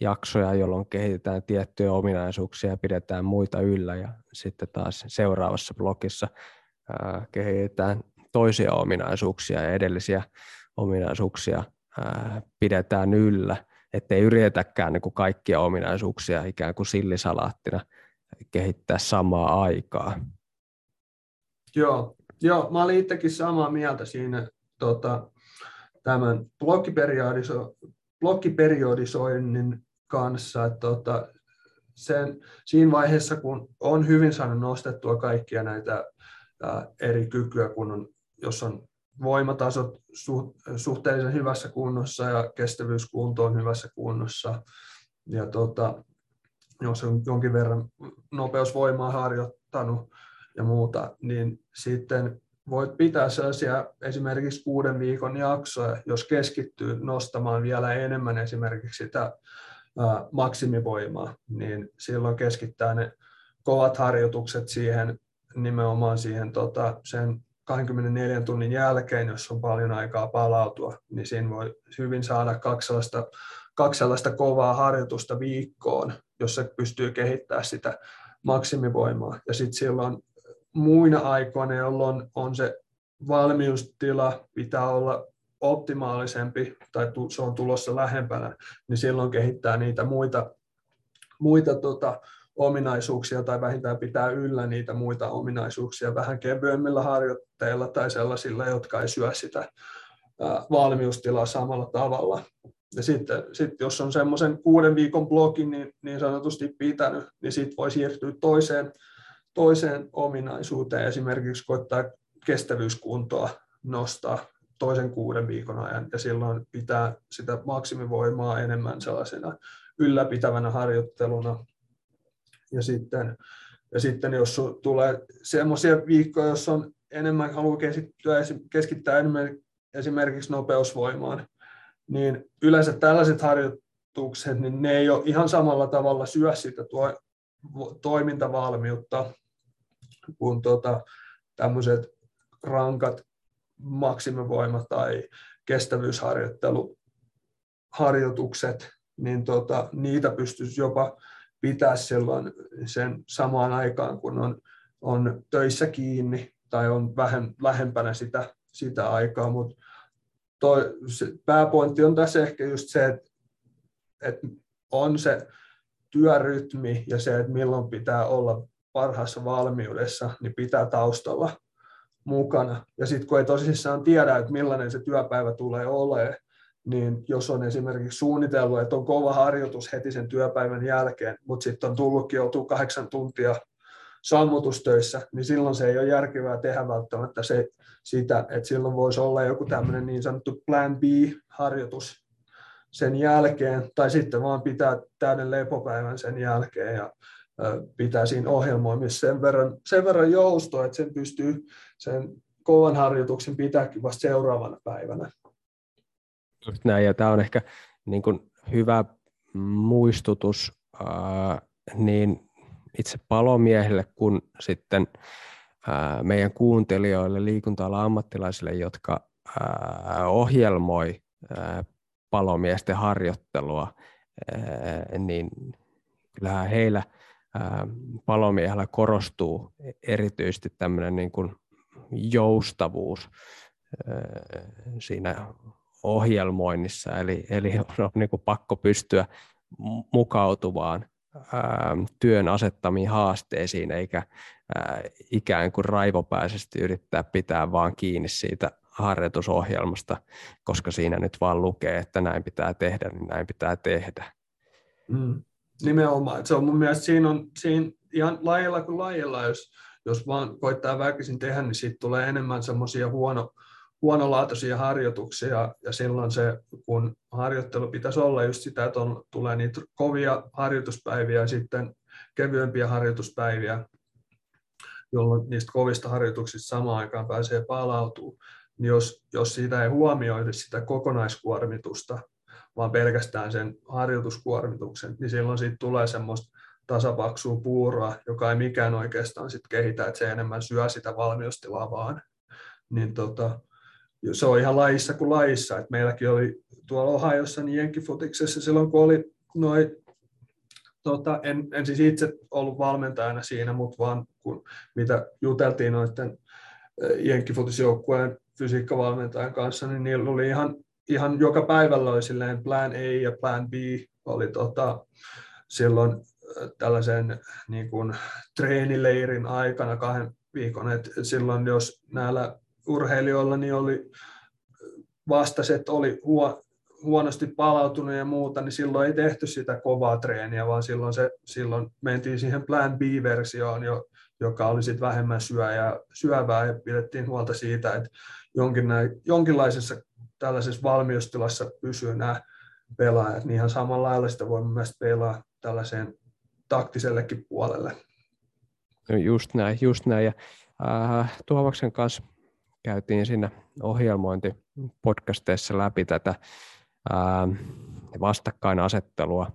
Speaker 1: jaksoja, jolloin kehitetään tiettyjä ominaisuuksia ja pidetään muita yllä ja sitten taas seuraavassa blokissa ää, kehitetään toisia ominaisuuksia ja edellisiä ominaisuuksia ää, pidetään yllä, ettei yritetäkään niin kuin kaikkia ominaisuuksia ikään kuin sillisalaattina kehittää samaa aikaa.
Speaker 2: Joo, joo mä olin itsekin samaa mieltä siinä tota, tämän blokkiperiodiso, blokkiperiodisoinnin kanssa. Että, tota, sen, siinä vaiheessa, kun on hyvin saanut nostettua kaikkia näitä ää, eri kykyjä, kun on, jos on voimatasot su, suhteellisen hyvässä kunnossa ja kestävyyskunto on hyvässä kunnossa, ja tota, jos on jonkin verran nopeusvoimaa harjoittanut, ja muuta, niin sitten voit pitää sellaisia esimerkiksi kuuden viikon jaksoja, jos keskittyy nostamaan vielä enemmän esimerkiksi sitä maksimivoimaa, niin silloin keskittää ne kovat harjoitukset siihen nimenomaan siihen tota, sen 24 tunnin jälkeen, jos on paljon aikaa palautua, niin siinä voi hyvin saada kaksi sellaista, kaksi sellaista kovaa harjoitusta viikkoon, jossa pystyy kehittämään sitä maksimivoimaa. Ja sitten silloin muina aikoina, jolloin on se valmiustila, pitää olla optimaalisempi tai se on tulossa lähempänä, niin silloin kehittää niitä muita, muita tota, ominaisuuksia tai vähintään pitää yllä niitä muita ominaisuuksia vähän kevyemmillä harjoitteilla tai sellaisilla, jotka ei syö sitä valmiustilaa samalla tavalla. Ja sitten sit jos on semmoisen kuuden viikon blogin niin, niin sanotusti pitänyt, niin sitten voi siirtyä toiseen toiseen ominaisuuteen, esimerkiksi koittaa kestävyyskuntoa nostaa toisen kuuden viikon ajan, ja silloin pitää sitä maksimivoimaa enemmän sellaisena ylläpitävänä harjoitteluna. Ja sitten, ja sitten jos tulee sellaisia viikkoja, jos on enemmän haluaa keskittyä, keskittää enemmän esimerkiksi nopeusvoimaan, niin yleensä tällaiset harjoitukset, niin ne ei ole ihan samalla tavalla syö sitä tuo, toimintavalmiutta kuin tuota, tämmöiset rankat maksimivoima- tai kestävyysharjoitteluharjoitukset, niin tota, niitä pystyisi jopa pitää silloin sen samaan aikaan, kun on, on töissä kiinni tai on vähän lähempänä sitä, sitä aikaa, mutta pääpointti on tässä ehkä just se, että, että on se työrytmi ja se, että milloin pitää olla parhaassa valmiudessa, niin pitää taustalla mukana. Ja sitten kun ei tosissaan tiedä, että millainen se työpäivä tulee olemaan, niin jos on esimerkiksi suunnitellut, että on kova harjoitus heti sen työpäivän jälkeen, mutta sitten on tullutkin joutuu kahdeksan tuntia sammutustöissä, niin silloin se ei ole järkevää tehdä välttämättä se, sitä, että silloin voisi olla joku tämmöinen niin sanottu plan B-harjoitus sen jälkeen, tai sitten vaan pitää täyden lepopäivän sen jälkeen ja pitää siinä ohjelmoimissa sen verran, sen verran joustoa, että sen pystyy sen kovan harjoituksen pitääkin vasta seuraavana päivänä.
Speaker 1: Just näin, ja tämä on ehkä niin kuin hyvä muistutus ää, niin itse palomiehille kuin sitten ää, meidän kuuntelijoille, liikunta ammattilaisille, jotka ää, ohjelmoi ää, palomiesten harjoittelua, ää, niin kyllähän heillä palomiehellä korostuu erityisesti tämmöinen niin kuin joustavuus siinä ohjelmoinnissa, eli, eli on niin kuin pakko pystyä mukautuvaan työn asettamiin haasteisiin, eikä ää, ikään kuin raivopäisesti yrittää pitää vaan kiinni siitä harjoitusohjelmasta, koska siinä nyt vaan lukee, että näin pitää tehdä, niin näin pitää tehdä.
Speaker 2: Mm, nimenomaan. Se on mun mielestä siinä on siinä ihan lajilla kuin lajilla, jos, jos vaan koittaa väkisin tehdä, niin siitä tulee enemmän semmoisia huono, huonolaatuisia harjoituksia ja silloin se, kun harjoittelu pitäisi olla just sitä, että on, tulee niitä kovia harjoituspäiviä ja sitten kevyempiä harjoituspäiviä, jolloin niistä kovista harjoituksista samaan aikaan pääsee palautumaan, niin jos, jos siitä ei huomioida sitä kokonaiskuormitusta, vaan pelkästään sen harjoituskuormituksen, niin silloin siitä tulee semmoista tasapaksua puuroa, joka ei mikään oikeastaan sit kehitä, että se enemmän syö sitä valmiustilaa vaan. Niin tota, se on ihan laissa kuin laissa. Et meilläkin oli tuolla Ohiossa niin Jenkkifutiksessa silloin, kun oli noin tota, en, en siis itse ollut valmentajana siinä, mutta vaan kun, mitä juteltiin noiden Jenkkifutisjoukkueen fysiikkavalmentajan kanssa, niin niillä oli ihan, ihan joka päivällä oli silleen plan A ja plan B. Oli tota, silloin tällaisen niin kuin, treenileirin aikana kahden viikon, että silloin jos näillä urheilijoilla niin oli vastaset oli huo, huonosti palautunut ja muuta, niin silloin ei tehty sitä kovaa treeniä, vaan silloin, se, silloin mentiin siihen Plan B-versioon, jo, joka oli sitten vähemmän syöjää, syövää ja pidettiin huolta siitä, että jonkin, jonkinlaisessa tällaisessa valmiustilassa pysyy nämä pelaajat, niin ihan samalla lailla sitä voi myös pelaa tällaiseen taktisellekin puolelle.
Speaker 1: No just näin, just näin. Ja, äh, Tuovaksen kanssa käytiin siinä ohjelmointipodcasteissa läpi tätä ää, vastakkainasettelua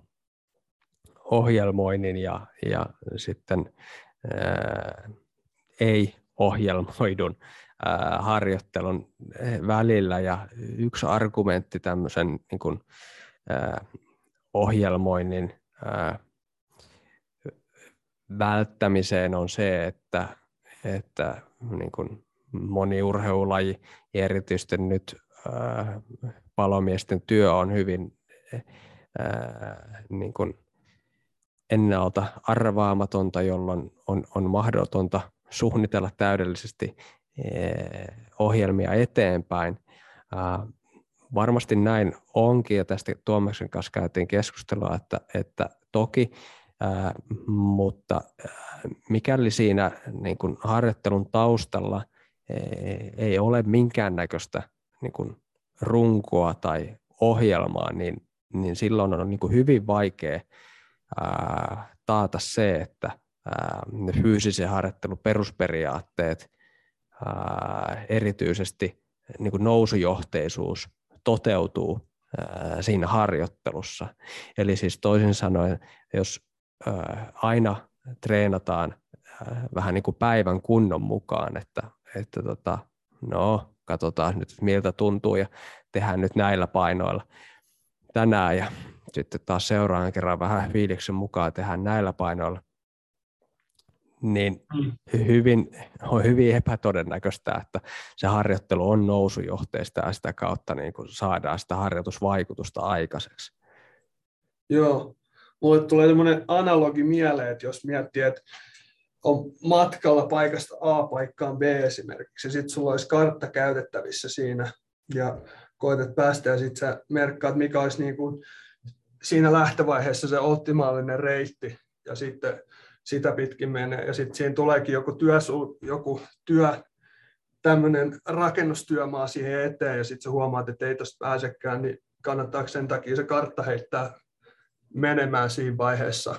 Speaker 1: ohjelmoinnin ja, ja sitten ää, ei-ohjelmoidun harjoittelun välillä. Ja yksi argumentti tämmöisen niin kuin, ohjelmoinnin välttämiseen on se, että, että niin kuin moni urheilulaji, erityisesti nyt äh, palomiesten työ on hyvin äh, niin kuin ennalta arvaamatonta, jolloin on, on mahdotonta suunnitella täydellisesti ohjelmia eteenpäin. Varmasti näin onkin, ja tästä Tuomaksen kanssa käytiin keskustelua, että, että toki, mutta mikäli siinä niin kuin harjoittelun taustalla – ei ole minkäännäköistä niin kuin runkoa tai ohjelmaa, niin, niin silloin on niin kuin hyvin vaikea taata se, että ne fyysisen harjoittelun perusperiaatteet, ää, erityisesti niin kuin nousujohteisuus toteutuu ää, siinä harjoittelussa. Eli siis toisin sanoen, jos ää, aina treenataan ää, vähän niin kuin päivän kunnon mukaan, että, että tota, no, katsotaan nyt miltä tuntuu ja tehdään nyt näillä painoilla tänään ja sitten taas seuraavan kerran vähän fiiliksen mukaan tehdään näillä painoilla, niin mm. hyvin, on hyvin epätodennäköistä, että se harjoittelu on nousujohteista ja sitä kautta niin kuin saadaan sitä harjoitusvaikutusta aikaiseksi.
Speaker 2: Joo, mulle tulee sellainen analogi mieleen, että jos miettii, että on matkalla paikasta A paikkaan B esimerkiksi, ja sitten sulla olisi kartta käytettävissä siinä, ja koetat päästä, ja sitten sä merkkaat, mikä olisi niin kuin siinä lähtövaiheessa se optimaalinen reitti, ja sitten sitä pitkin menee, ja sitten siinä tuleekin joku, työ, joku työ, tämmöinen rakennustyömaa siihen eteen, ja sitten sä huomaat, että ei tästä pääsekään, niin kannattaako sen takia se kartta heittää menemään siinä vaiheessa,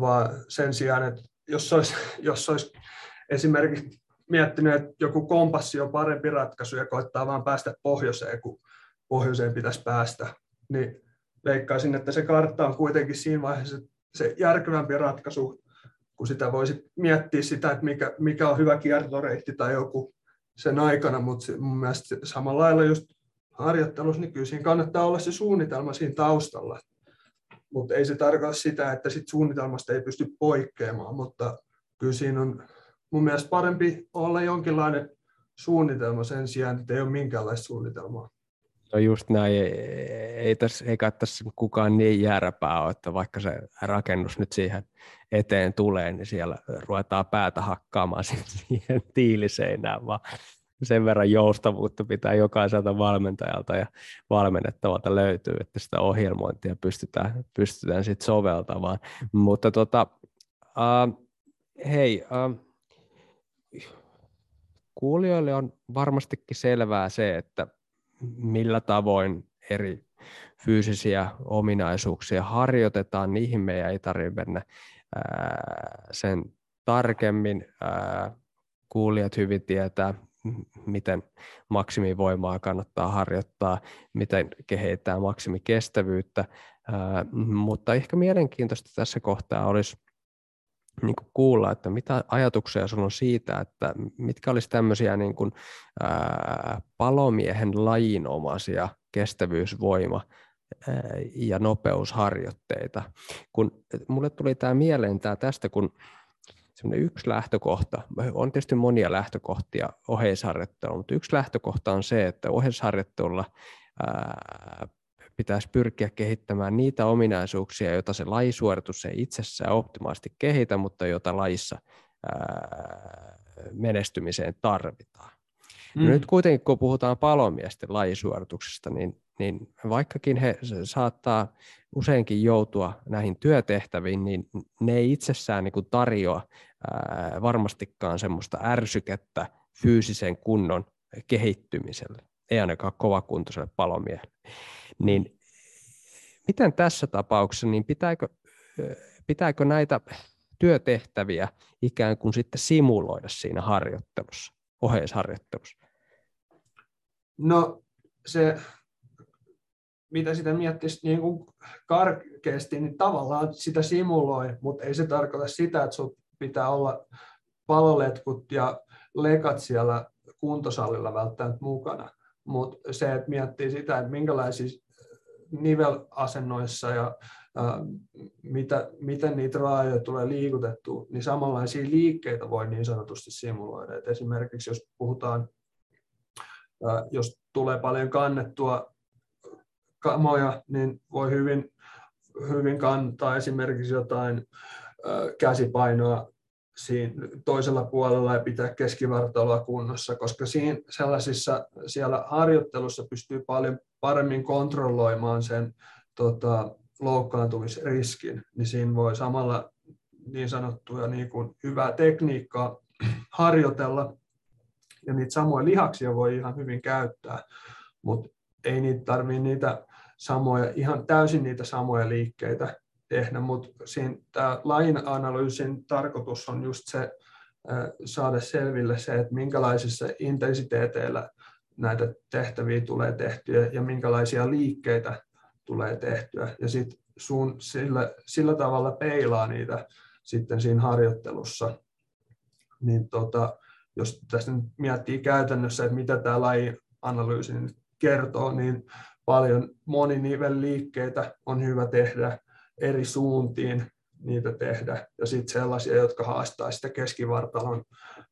Speaker 2: vaan sen sijaan, että jos olisi, jos olisi esimerkiksi miettinyt, että joku kompassi on parempi ratkaisu ja koittaa vaan päästä pohjoiseen, kun pohjoiseen pitäisi päästä, niin veikkaisin, että se kartta on kuitenkin siinä vaiheessa se järkevämpi ratkaisu, kun sitä voisi miettiä sitä, että mikä, mikä on hyvä kiertoreitti tai joku sen aikana, mutta mun mielestä samalla lailla just harjoittelussa, niin kyllä siinä kannattaa olla se suunnitelma siinä taustalla mutta ei se tarkoita sitä, että sit suunnitelmasta ei pysty poikkeamaan, mutta kyllä siinä on mun mielestä parempi olla jonkinlainen suunnitelma sen sijaan, että ei ole minkäänlaista suunnitelmaa.
Speaker 1: No just näin, ei, ei, tässä, ei kai tässä kukaan niin jääräpää ole, että vaikka se rakennus nyt siihen eteen tulee, niin siellä ruvetaan päätä hakkaamaan siihen tiiliseinään, vaan sen verran joustavuutta pitää jokaiselta valmentajalta ja valmennettavalta löytyy, että sitä ohjelmointia pystytään, pystytään sitten soveltamaan. Mutta tota, uh, hei, uh, kuulijoille on varmastikin selvää se, että millä tavoin eri fyysisiä ominaisuuksia harjoitetaan, niihin meidän ei tarvitse mennä ää, sen tarkemmin. Ää, kuulijat hyvin tietää, miten maksimivoimaa kannattaa harjoittaa, miten kehittää maksimikestävyyttä, mutta ehkä mielenkiintoista tässä kohtaa olisi niin kuin kuulla, että mitä ajatuksia sinulla on siitä, että mitkä olisi tämmöisiä niin kuin, ää, palomiehen lajinomaisia kestävyysvoima ja nopeusharjoitteita. Kun mulle tuli tämä mieleen tämä tästä, kun semmoinen yksi lähtökohta, on tietysti monia lähtökohtia oheisharjoittelulla, mutta yksi lähtökohta on se, että oheisharjoittelulla ää, pitäisi pyrkiä kehittämään niitä ominaisuuksia, joita se lajisuoritus ei itsessään optimaalisesti kehitä, mutta jota lajissa ää, menestymiseen tarvitaan. No mm. Nyt kuitenkin, kun puhutaan palomiesten lajisuorituksesta, niin, niin vaikkakin he saattaa useinkin joutua näihin työtehtäviin, niin ne ei itsessään niin kuin tarjoa ää, varmastikaan semmoista ärsykettä fyysisen kunnon kehittymiselle, ei ainakaan kovakuntoiselle palomiehelle. Niin miten tässä tapauksessa, niin pitääkö, pitääkö näitä työtehtäviä ikään kuin sitten simuloida siinä harjoittelussa, oheisharjoittelussa?
Speaker 2: No se mitä sitä miettisi niin kuin karkeasti, niin tavallaan sitä simuloi, mutta ei se tarkoita sitä, että sun pitää olla paloletkut ja lekat siellä kuntosalilla välttämättä mukana. Mutta se, että miettii sitä, että minkälaisissa nivelasennoissa ja mitä, miten niitä raajoja tulee liikutettua, niin samanlaisia liikkeitä voi niin sanotusti simuloida. Et esimerkiksi jos puhutaan, jos tulee paljon kannettua kamoja, niin voi hyvin, hyvin kantaa esimerkiksi jotain käsipainoa siinä toisella puolella ja pitää keskivartaloa kunnossa, koska siinä sellaisissa siellä harjoittelussa pystyy paljon paremmin kontrolloimaan sen tota, loukkaantumisriskin, niin siinä voi samalla niin sanottuja niin kuin hyvää tekniikkaa harjoitella. Ja niitä samoja lihaksia voi ihan hyvin käyttää, mutta ei niitä tarvitse niitä samoja, ihan täysin niitä samoja liikkeitä tehdä, mutta tämä lajin analyysin tarkoitus on just se, saada selville se, että minkälaisissa intensiteeteillä näitä tehtäviä tulee tehtyä ja minkälaisia liikkeitä tulee tehtyä. Ja sitten sillä, sillä tavalla peilaa niitä sitten siinä harjoittelussa. Niin tota, jos tästä nyt miettii käytännössä, että mitä tämä lajianalyysi kertoo, niin paljon moninivelliikkeitä on hyvä tehdä eri suuntiin niitä tehdä. Ja sitten sellaisia, jotka haastaa sitä keskivartalon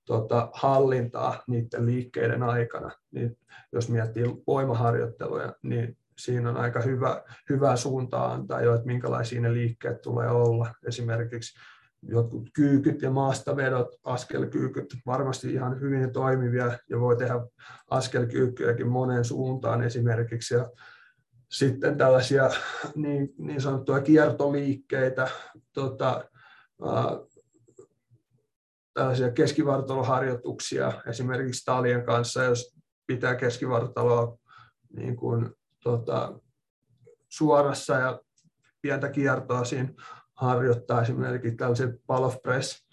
Speaker 2: tota, hallintaa niiden liikkeiden aikana. Niin jos miettii voimaharjoitteluja, niin siinä on aika hyvä, hyvä suunta antaa jo, että minkälaisia ne liikkeet tulee olla. Esimerkiksi jotkut kyykyt ja maastavedot, askelkyykyt, varmasti ihan hyvin toimivia ja voi tehdä askelkyykkyjäkin moneen suuntaan esimerkiksi. Ja sitten tällaisia niin, niin sanottuja kiertoliikkeitä, tota, ää, tällaisia keskivartaloharjoituksia esimerkiksi talien kanssa, jos pitää keskivartaloa niin kuin, tota, suorassa ja pientä kiertoa siinä harjoittaa esimerkiksi tällaisia ball of press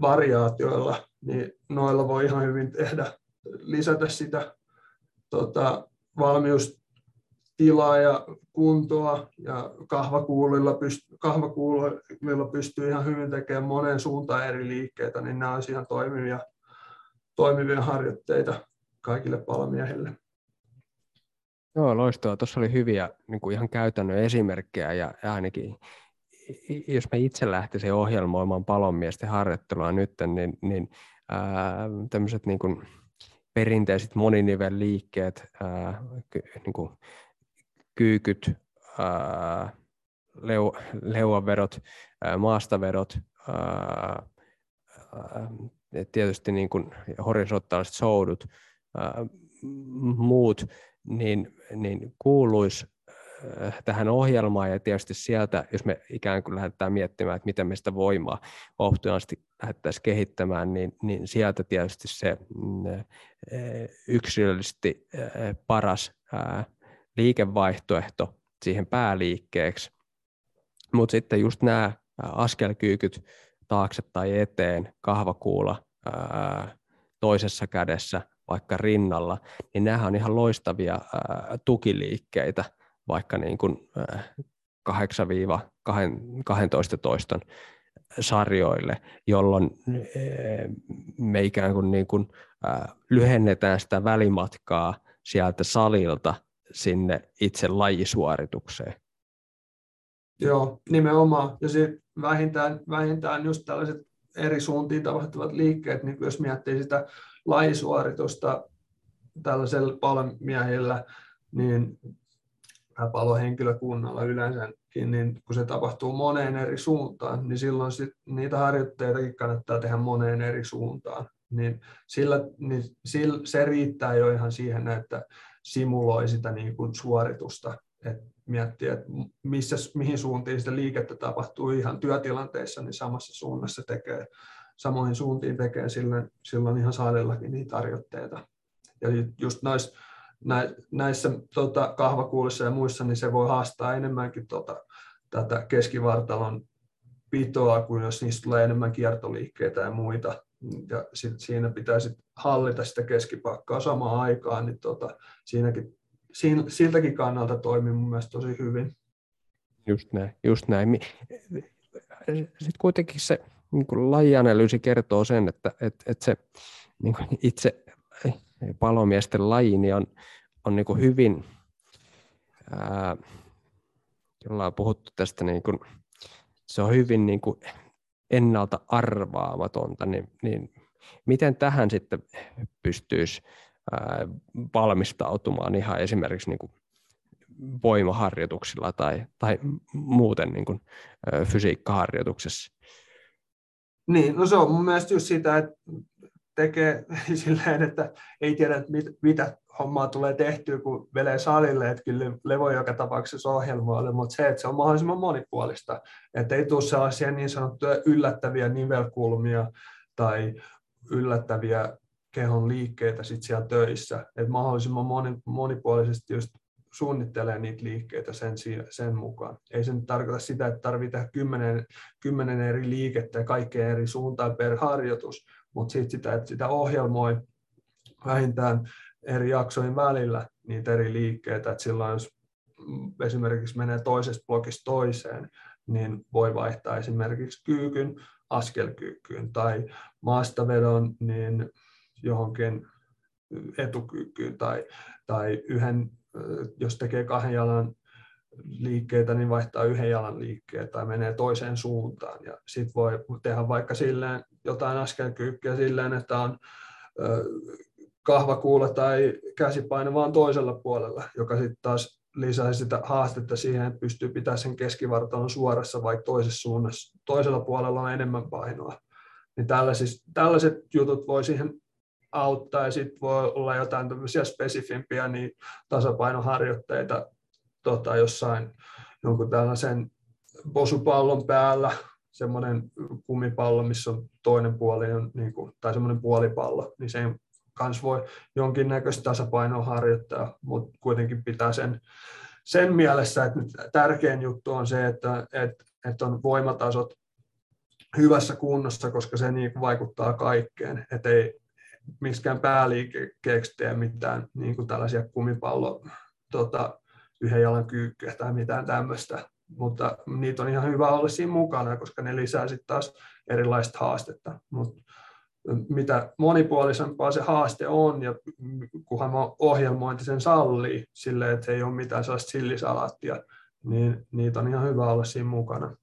Speaker 2: variaatioilla, niin noilla voi ihan hyvin tehdä, lisätä sitä tota, valmiustilaa ja kuntoa ja kahvakuulilla, pyst- kahvakuulilla pystyy ihan hyvin tekemään moneen suuntaan eri liikkeitä, niin nämä olisivat ihan toimivia, toimivia harjoitteita kaikille palomiehille.
Speaker 1: Joo, loistavaa. Tuossa oli hyviä niin kuin ihan käytännön esimerkkejä ja ainakin jos mä itse lähtisin ohjelmoimaan palomiesten harjoittelua nyt, niin, niin tämmöiset niin perinteiset moninivelliikkeet, ää, niin kuin kyykyt, leu, leuavedot, ää, maastavedot, ää, tietysti niin kuin horisontaaliset soudut, muut, niin, niin kuuluisi Äh, tähän ohjelmaan ja tietysti sieltä, jos me ikään kuin lähdetään miettimään, että miten me sitä voimaa vauhtiasti lähdettäisiin kehittämään, niin, niin sieltä tietysti se mm, yksilöllisesti paras liikevaihtoehto siihen pääliikkeeksi. Mutta sitten just nämä askelkyykyt taakse tai eteen, kahvakuula toisessa kädessä, vaikka rinnalla, niin nämä on ihan loistavia tukiliikkeitä – vaikka niin kuin 8-12 toiston sarjoille, jolloin me ikään kuin, niin kuin lyhennetään sitä välimatkaa sieltä salilta sinne itse lajisuoritukseen.
Speaker 2: Joo, nimenomaan. Ja sitten vähintään, vähintään just tällaiset eri suuntiin tapahtuvat liikkeet, niin jos miettii sitä lajisuoritusta tällaisella palmiehillä, niin palohenkilökunnalla yleensäkin, niin kun se tapahtuu moneen eri suuntaan, niin silloin sit niitä harjoitteitakin kannattaa tehdä moneen eri suuntaan. Niin, sillä, niin sillä, se riittää jo ihan siihen, että simuloi sitä niin kuin suoritusta, että miettii, että missä, mihin suuntiin sitä liikettä tapahtuu ihan työtilanteissa, niin samassa suunnassa tekee, samoihin suuntiin tekee silloin, silloin ihan salillakin niitä harjoitteita. Ja just noissa näissä tota, kahvakuulissa ja muissa, niin se voi haastaa enemmänkin tota, tätä keskivartalon pitoa, kuin jos niistä tulee enemmän kiertoliikkeitä ja muita. Ja sit siinä pitäisi hallita sitä keskipakkaa samaan aikaan, niin tota, siinäkin, siinä, siltäkin kannalta toimii mun mielestä tosi hyvin.
Speaker 1: Just näin, just näin. Sitten kuitenkin se niin kuin lajianalyysi kertoo sen, että, että, että se niin kuin itse palomiesten laji niin on, on niin kuin hyvin, ää, on puhuttu tästä, niin kuin, se on hyvin niin kuin ennalta arvaamatonta, niin, niin miten tähän sitten pystyisi ää, valmistautumaan ihan esimerkiksi niin kuin voimaharjoituksilla tai, tai muuten niin kuin, ää, fysiikkaharjoituksessa?
Speaker 2: Niin, no se on mun mielestä just sitä, että tekee silleen, että ei tiedä, että mit, mitä hommaa tulee tehtyä, kun velee salille, että kyllä levo joka tapauksessa ohjelmoille, mutta se, että se on mahdollisimman monipuolista, että ei tule sellaisia niin sanottuja yllättäviä nivelkulmia tai yllättäviä kehon liikkeitä sit siellä töissä, että mahdollisimman moni, monipuolisesti just suunnittelee niitä liikkeitä sen, sen mukaan. Ei se nyt tarkoita sitä, että tarvitsee tehdä kymmenen, kymmenen eri liikettä ja kaikkea eri suuntaan per harjoitus, mutta sitten sitä, että sitä ohjelmoi vähintään eri jaksojen välillä niitä eri liikkeitä, että silloin jos esimerkiksi menee toisesta blokista toiseen, niin voi vaihtaa esimerkiksi kyykyn askelkyykkyyn tai maastavedon niin johonkin etukyykkyyn tai, tai yhden, jos tekee kahden jalan liikkeitä, niin vaihtaa yhden jalan liikkeen tai menee toiseen suuntaan. Ja sitten voi tehdä vaikka silleen jotain askelkyykkyä silleen, että on kahvakuula tai käsipaino vaan toisella puolella, joka sitten taas lisää sitä haastetta siihen, että pystyy pitämään sen keskivartalon suorassa, vaikka toisessa suunnassa, toisella puolella on enemmän painoa. Niin tällaiset, tällaiset jutut voi siihen auttaa ja sitten voi olla jotain tämmöisiä spesifimpiä niin tasapainoharjoitteita tota, jossain jonkun tällaisen posupallon päällä, semmoinen kumipallo, missä on toinen puoli, on, niin kuin, tai semmoinen puolipallo, niin se kanssa voi jonkinnäköistä tasapainoa harjoittaa, mutta kuitenkin pitää sen, sen mielessä, että nyt tärkein juttu on se, että, että, että on voimatasot hyvässä kunnossa, koska se niin vaikuttaa kaikkeen, että ei miksikään pääliikkeeksi tee mitään niin kuin tällaisia kumipallo tota, yhden jalan kyykkyä tai mitään tämmöistä, mutta niitä on ihan hyvä olla siinä mukana, koska ne lisää sitten taas erilaista haastetta. Mutta mitä monipuolisempaa se haaste on, ja kunhan ohjelmointi sen sallii, silleen, että ei ole mitään sellaista sillisalaattia, niin niitä on ihan hyvä olla siinä mukana.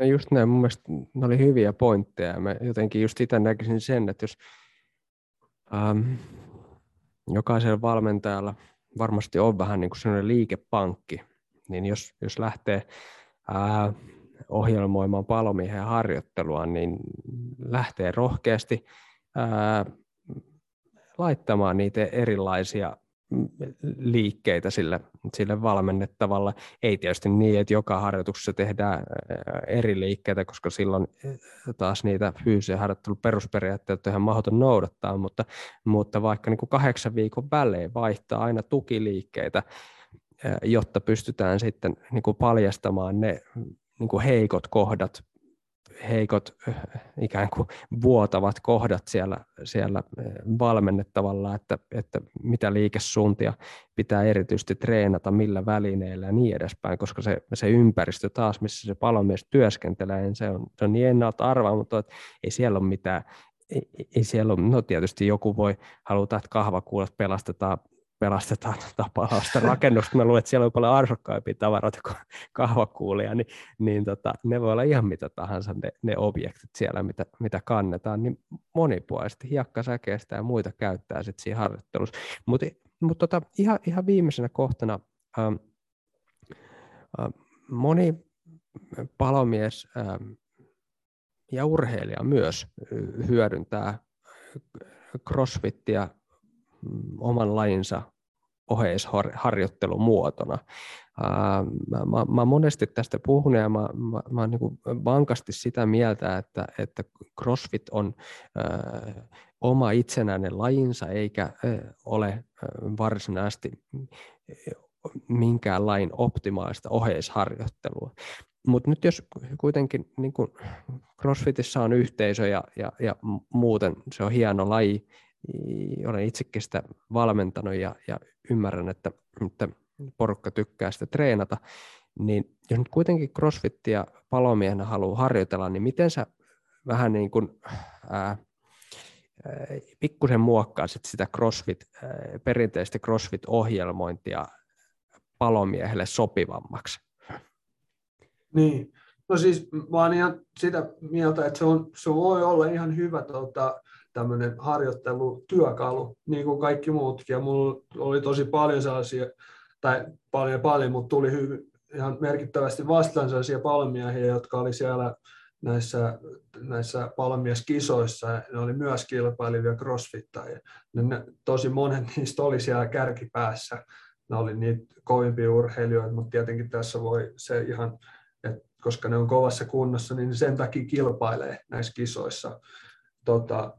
Speaker 1: No just näin, mun mielestä ne oli hyviä pointteja. Mä jotenkin just itse näkisin sen, että jos ähm, jokaisella valmentajalla varmasti on vähän niin kuin sellainen liikepankki, niin jos, jos lähtee ää, ohjelmoimaan palomiehen harjoittelua, niin lähtee rohkeasti ää, laittamaan niitä erilaisia liikkeitä sille, sille valmennettavalle. Ei tietysti niin, että joka harjoituksessa tehdään eri liikkeitä, koska silloin taas niitä fyysisen harjoittelun perusperiaatteita on ihan mahdoton noudattaa, mutta, mutta vaikka niin kuin kahdeksan viikon välein vaihtaa aina tukiliikkeitä, jotta pystytään sitten niin kuin paljastamaan ne niin kuin heikot kohdat, heikot ikään kuin vuotavat kohdat siellä, siellä valmennettavalla, että, että mitä liikesuuntia pitää erityisesti treenata, millä välineillä ja niin edespäin, koska se, se ympäristö taas, missä se palomies työskentelee, niin se on, se on niin ennalta arvaa, mutta ei siellä ole mitään ei, ei siellä ole, no tietysti joku voi haluta, että kahvakuulat pelastetaan pelastetaan tapausta rakennusta. Mä luulen, että siellä on paljon arsokkaimpia tavaroita kuin kahvakuulia, niin, niin tota, ne voi olla ihan mitä tahansa ne, ne objektit siellä, mitä, mitä kannetaan, niin monipuolisesti hiekkasäkeistä ja muita käyttää sitten siinä harjoittelussa. Mutta mut tota, ihan, ihan viimeisenä kohtana ähm, äh, moni palomies ähm, ja urheilija myös hyödyntää crossfittiä Mm, oman lajinsa oheisharjoittelun muotona. Mä, mä, mä monesti tästä puhun ja mä, mä, mä niin vankasti sitä mieltä, että, että CrossFit on äh, oma itsenäinen lajinsa eikä äh, ole varsinaisesti minkään lain optimaalista oheisharjoittelua. Mutta nyt jos kuitenkin niin CrossFitissa on yhteisö ja, ja, ja muuten se on hieno laji, olen itsekin sitä valmentanut ja, ja ymmärrän, että, että porukka tykkää sitä treenata, niin jos nyt kuitenkin crossfittiä palomiehenä haluaa harjoitella, niin miten sä vähän niin kuin, ää, pikkusen muokkaisit sitä crossfit, ää, perinteistä crossfit-ohjelmointia palomiehelle sopivammaksi?
Speaker 2: Niin, no siis mä oon ihan sitä mieltä, että se, on, se voi olla ihan hyvä tota, tämmöinen harjoittelutyökalu, niin kuin kaikki muutkin. Ja mulla oli tosi paljon sellaisia, tai paljon paljon, mutta tuli hyvin, ihan merkittävästi vastaan sellaisia palomiehiä, jotka oli siellä näissä, näissä palomieskisoissa. Ne oli myös kilpailivia crossfittajia. Ne, tosi monet niistä oli siellä kärkipäässä. Ne oli niitä kovimpia urheilijoita, mutta tietenkin tässä voi se ihan, että koska ne on kovassa kunnossa, niin sen takia kilpailee näissä kisoissa. Tota,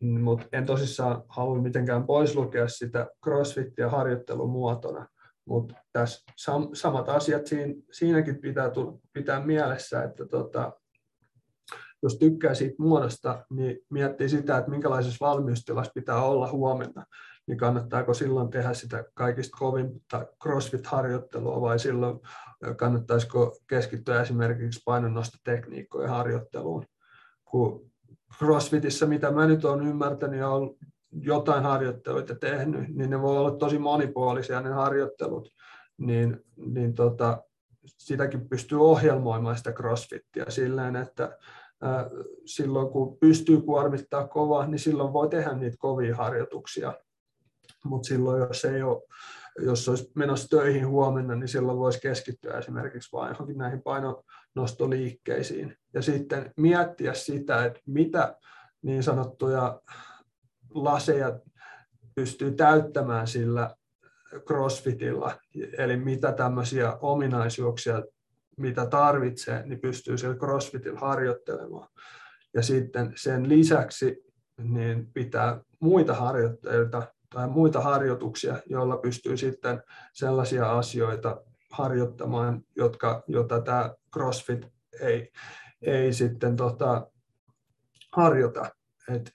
Speaker 2: mutta en tosissaan halua mitenkään poislukea sitä crossfittiä harjoittelumuotona, mutta tässä sam- samat asiat siinä, siinäkin pitää, pitää mielessä, että tota, jos tykkää siitä muodosta, niin miettii sitä, että minkälaisessa valmiustilassa pitää olla huomenna, niin kannattaako silloin tehdä sitä kaikista kovinta CrossFit-harjoittelua vai silloin kannattaisiko keskittyä esimerkiksi painonnostotekniikkojen harjoitteluun. Kun CrossFitissä, mitä mä nyt olen ymmärtänyt ja olen jotain harjoitteluita tehnyt, niin ne voi olla tosi monipuolisia ne harjoittelut, niin, niin tota, sitäkin pystyy ohjelmoimaan sitä CrossFittiä silleen, että silloin kun pystyy kuormittaa kovaa, niin silloin voi tehdä niitä kovia harjoituksia. Mutta silloin, jos ei ole, jos olisi menossa töihin huomenna, niin silloin voisi keskittyä esimerkiksi vain johonkin näihin painonostoliikkeisiin. Ja sitten miettiä sitä, että mitä niin sanottuja laseja pystyy täyttämään sillä crossfitilla, eli mitä tämmöisiä ominaisuuksia mitä tarvitsee, niin pystyy siellä CrossFitillä harjoittelemaan. Ja sitten sen lisäksi niin pitää muita harjoitteita tai muita harjoituksia, joilla pystyy sitten sellaisia asioita harjoittamaan, jotka, jota tämä CrossFit ei, ei sitten tota, harjoita. Et,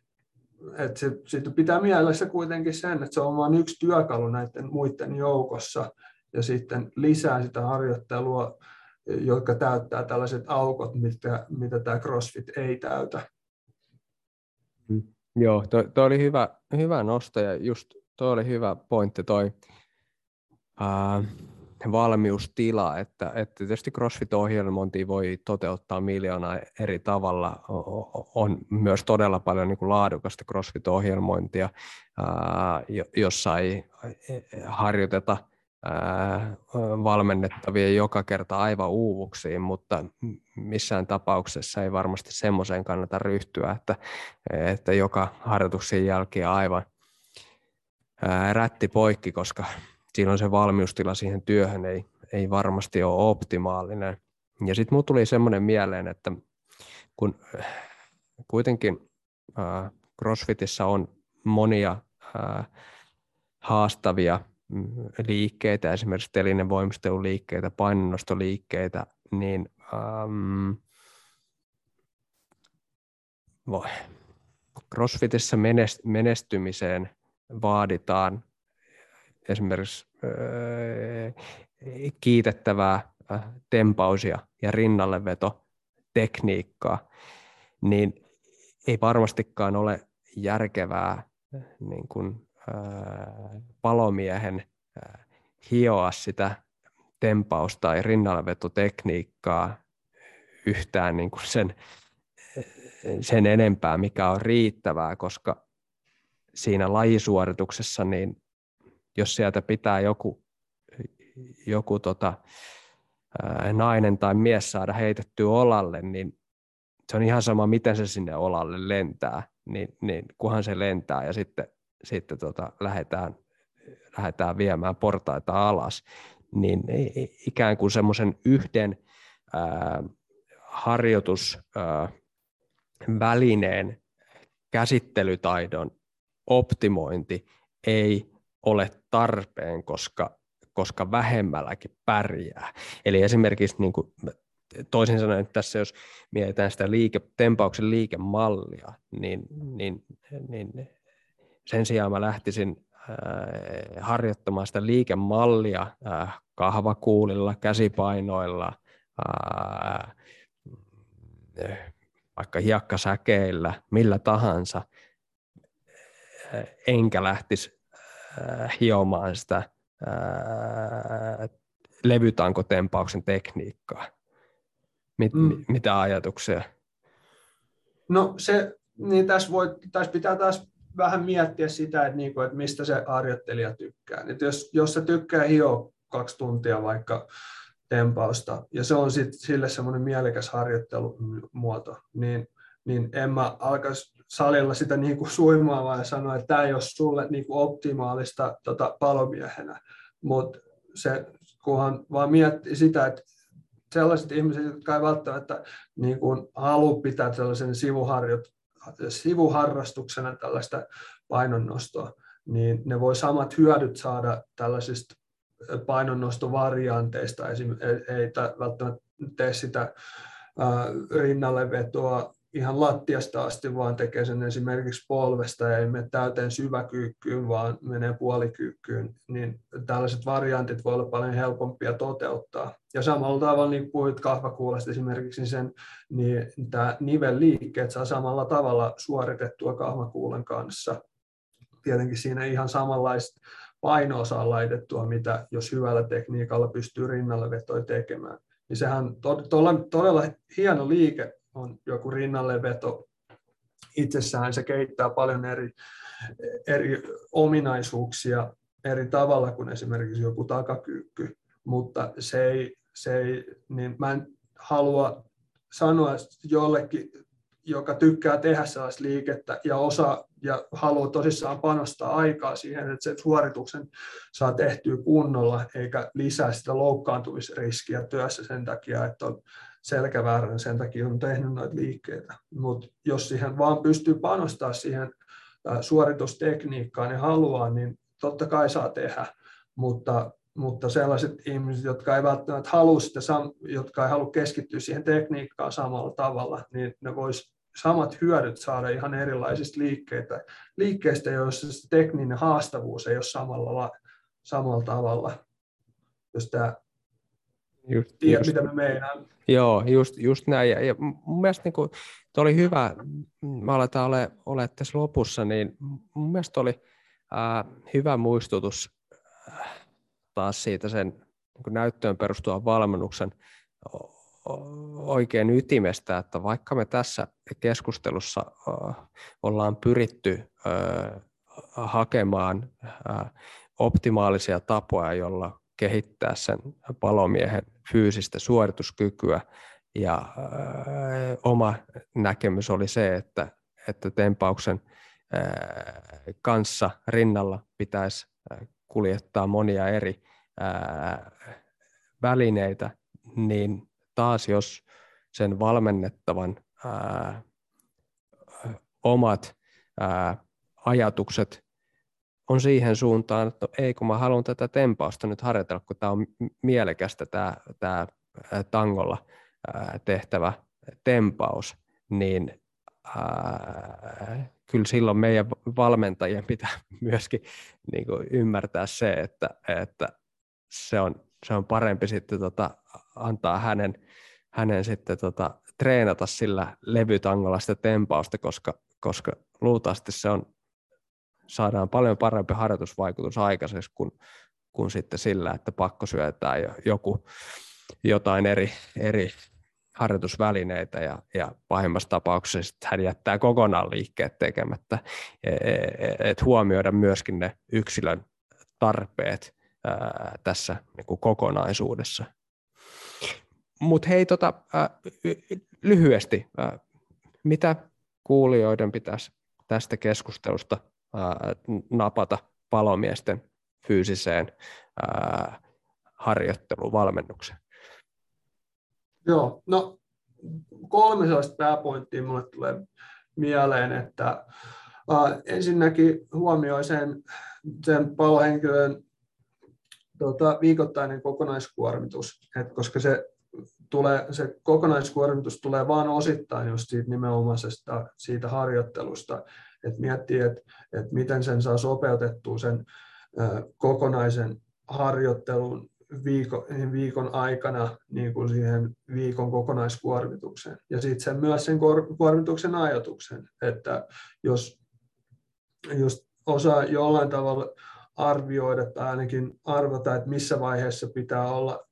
Speaker 2: et se, sitten pitää mielessä kuitenkin sen, että se on vain yksi työkalu näiden muiden joukossa, ja sitten lisää sitä harjoittelua jotka täyttää tällaiset aukot, mitä, mitä tämä CrossFit ei täytä.
Speaker 1: Mm. Joo, tuo, tuo oli hyvä, hyvä nosto ja just tuo oli hyvä pointti toi ää, valmiustila, että, että tietysti CrossFit-ohjelmointi voi toteuttaa miljoonaa eri tavalla. On myös todella paljon niin kuin laadukasta CrossFit-ohjelmointia, ää, jossa ei harjoiteta – valmennettavien joka kerta aivan uuvuksiin, mutta missään tapauksessa ei varmasti semmoiseen kannata ryhtyä, että, että joka harjoituksen jälkeen aivan rätti poikki, koska silloin se valmiustila siihen työhön ei, ei varmasti ole optimaalinen. Ja sitten mulla tuli semmoinen mieleen, että kun kuitenkin CrossFitissä on monia haastavia liikkeitä, esimerkiksi telinen voimisteluliikkeitä, painonnostoliikkeitä, niin ähm, voi. CrossFitissä menestymiseen vaaditaan esimerkiksi äh, kiitettävää äh, tempausia ja rinnalleveto tekniikkaa, niin ei varmastikaan ole järkevää niin kuin palomiehen hioa sitä tempaus- tai rinnalvetotekniikkaa yhtään niin kuin sen, sen enempää, mikä on riittävää, koska siinä lajisuorituksessa, niin jos sieltä pitää joku, joku tota, nainen tai mies saada heitettyä olalle, niin se on ihan sama, miten se sinne olalle lentää, niin, niin kunhan se lentää ja sitten sitten tota, lähdetään, lähdetään viemään portaita alas, niin ikään kuin semmoisen yhden ää, harjoitusvälineen käsittelytaidon optimointi ei ole tarpeen, koska, koska vähemmälläkin pärjää. Eli esimerkiksi niin kuin toisin sanoen, että tässä jos mietitään sitä liike, tempauksen liikemallia, niin, niin, niin sen sijaan mä lähtisin äh, harjoittamaan sitä liikemallia äh, kahvakuulilla, käsipainoilla, äh, vaikka hiekkasäkeillä, millä tahansa, enkä lähtisi hiomaan sitä levytankotempauksen tekniikkaa. Mit, mm. Mitä ajatuksia?
Speaker 2: No se, niin tässä, voi, tässä pitää taas vähän miettiä sitä, että, niinku, että mistä se harjoittelija tykkää. Että jos, jos se tykkää hio kaksi tuntia vaikka tempausta, ja se on sit sille semmoinen mielekäs harjoittelumuoto, niin, niin en mä alkaisi salilla sitä niin kuin suimaa ja sanoa, että tämä ei ole sulle niin kuin optimaalista tota, palomiehenä. Mutta se, kunhan vaan miettii sitä, että sellaiset ihmiset, jotka ei välttämättä niin kuin halua pitää sellaisen sivuharjoit, sivuharrastuksena tällaista painonnostoa, niin ne voi samat hyödyt saada tällaisista painonnostovarianteista. Esimerkiksi ei välttämättä tee sitä rinnalle vetoa ihan lattiasta asti, vaan tekee sen esimerkiksi polvesta ja ei mene täyteen syväkyykkyyn, vaan menee puolikyykkyyn, niin tällaiset variantit voi olla paljon helpompia toteuttaa. Ja samalla tavalla, niin puhuit kahvakuulesta esimerkiksi, niin, sen, niin tämä nivelliikkeet saa samalla tavalla suoritettua kahvakuulen kanssa. Tietenkin siinä ihan samanlaista painoa saa laitettua, mitä jos hyvällä tekniikalla pystyy rinnalle vetoja tekemään. Niin sehän todella, todella hieno liike on joku rinnalleveto itsessään. Se kehittää paljon eri, eri ominaisuuksia eri tavalla kuin esimerkiksi joku takakyykky, mutta se ei, se ei niin mä en halua sanoa jollekin, joka tykkää tehdä sellaista liikettä ja osaa ja haluaa tosissaan panostaa aikaa siihen, että sen suorituksen saa tehtyä kunnolla, eikä lisää sitä loukkaantumisriskiä työssä sen takia, että on selkäväärän, sen takia on tehnyt noita liikkeitä. Mutta jos siihen vaan pystyy panostaa siihen suoritustekniikkaan ja haluaa, niin totta kai saa tehdä, mutta, mutta sellaiset ihmiset, jotka ei välttämättä halua sitä, jotka ei halua keskittyä siihen tekniikkaan samalla tavalla, niin ne vois samat hyödyt saada ihan erilaisista liikkeitä, liikkeistä, joissa se tekninen haastavuus ei ole samalla, samalla tavalla. Jos tämä just, tiedät, just, mitä me meinaan.
Speaker 1: Joo, just, just näin. Ja, ja mun mielestä niin kuin, oli hyvä, mä aletaan ole, ole tässä lopussa, niin mun mielestä oli äh, hyvä muistutus äh, taas siitä sen niin näyttöön perustuvan valmennuksen oikein ytimestä, että vaikka me tässä keskustelussa äh, ollaan pyritty äh, hakemaan äh, optimaalisia tapoja, jolla kehittää sen palomiehen fyysistä suorituskykyä. Ja äh, oma näkemys oli se, että, että tempauksen äh, kanssa rinnalla pitäisi kuljettaa monia eri äh, välineitä, niin taas jos sen valmennettavan omat ajatukset on siihen suuntaan, että no ei kun mä haluan tätä tempausta nyt harjoitella, kun tämä on mielekästä tämä, tämä tangolla tehtävä tempaus, niin ää, kyllä silloin meidän valmentajien pitää myöskin niin kuin ymmärtää se, että, että se, on, se on parempi sitten tota, antaa hänen, hänen sitten tota, treenata sillä levytangolla sitä tempausta, koska, koska luultavasti se on saadaan paljon parempi harjoitusvaikutus aikaiseksi kuin, kuin sitten sillä, että pakko syötään joku, jotain eri, eri harjoitusvälineitä ja, ja pahimmassa tapauksessa hän jättää kokonaan liikkeet tekemättä, että et huomioida myöskin ne yksilön tarpeet ää, tässä niin kuin kokonaisuudessa. Mutta hei, tota, ää, lyhyesti, ää, mitä kuulijoiden pitäisi tästä keskustelusta napata palomiesten fyysiseen harjoitteluvalmennukseen?
Speaker 2: Joo, no kolme sellaista pääpointtia minulle tulee mieleen, että uh, ensinnäkin huomioi sen, sen palohenkilön tota, viikoittainen kokonaiskuormitus, et koska se, tulee, se kokonaiskuormitus tulee vain osittain just siitä nimenomaisesta siitä harjoittelusta, että miettii, että, että miten sen saa sopeutettua sen kokonaisen harjoittelun viikon, viikon aikana niin kuin siihen viikon kokonaiskuormitukseen. Ja sitten sen myös sen kuormituksen ajatuksen, että jos, jos osaa jollain tavalla arvioida tai ainakin arvata, että missä vaiheessa pitää olla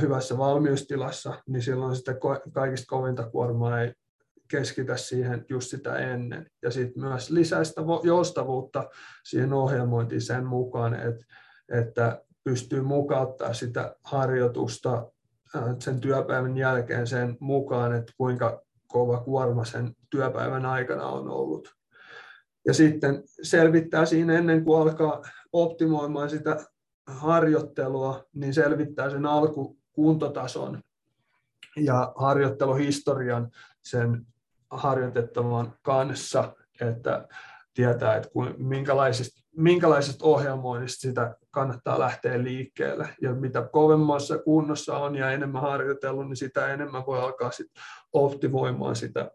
Speaker 2: hyvässä valmiustilassa, niin silloin sitä kaikista kovinta kuormaa ei keskitä siihen just sitä ennen. Ja sitten myös lisää sitä joustavuutta siihen ohjelmointiin sen mukaan, että, että pystyy mukauttaa sitä harjoitusta sen työpäivän jälkeen sen mukaan, että kuinka kova kuorma sen työpäivän aikana on ollut. Ja sitten selvittää siinä ennen kuin alkaa optimoimaan sitä harjoittelua, niin selvittää sen alkukuntotason ja harjoitteluhistorian sen harjoitettavan kanssa, että tietää, että minkälaisesta, minkälaisesta ohjelmoinnista sitä kannattaa lähteä liikkeelle. Ja mitä kovemmassa kunnossa on ja enemmän harjoitellut, niin sitä enemmän voi alkaa sit optimoimaan sitä,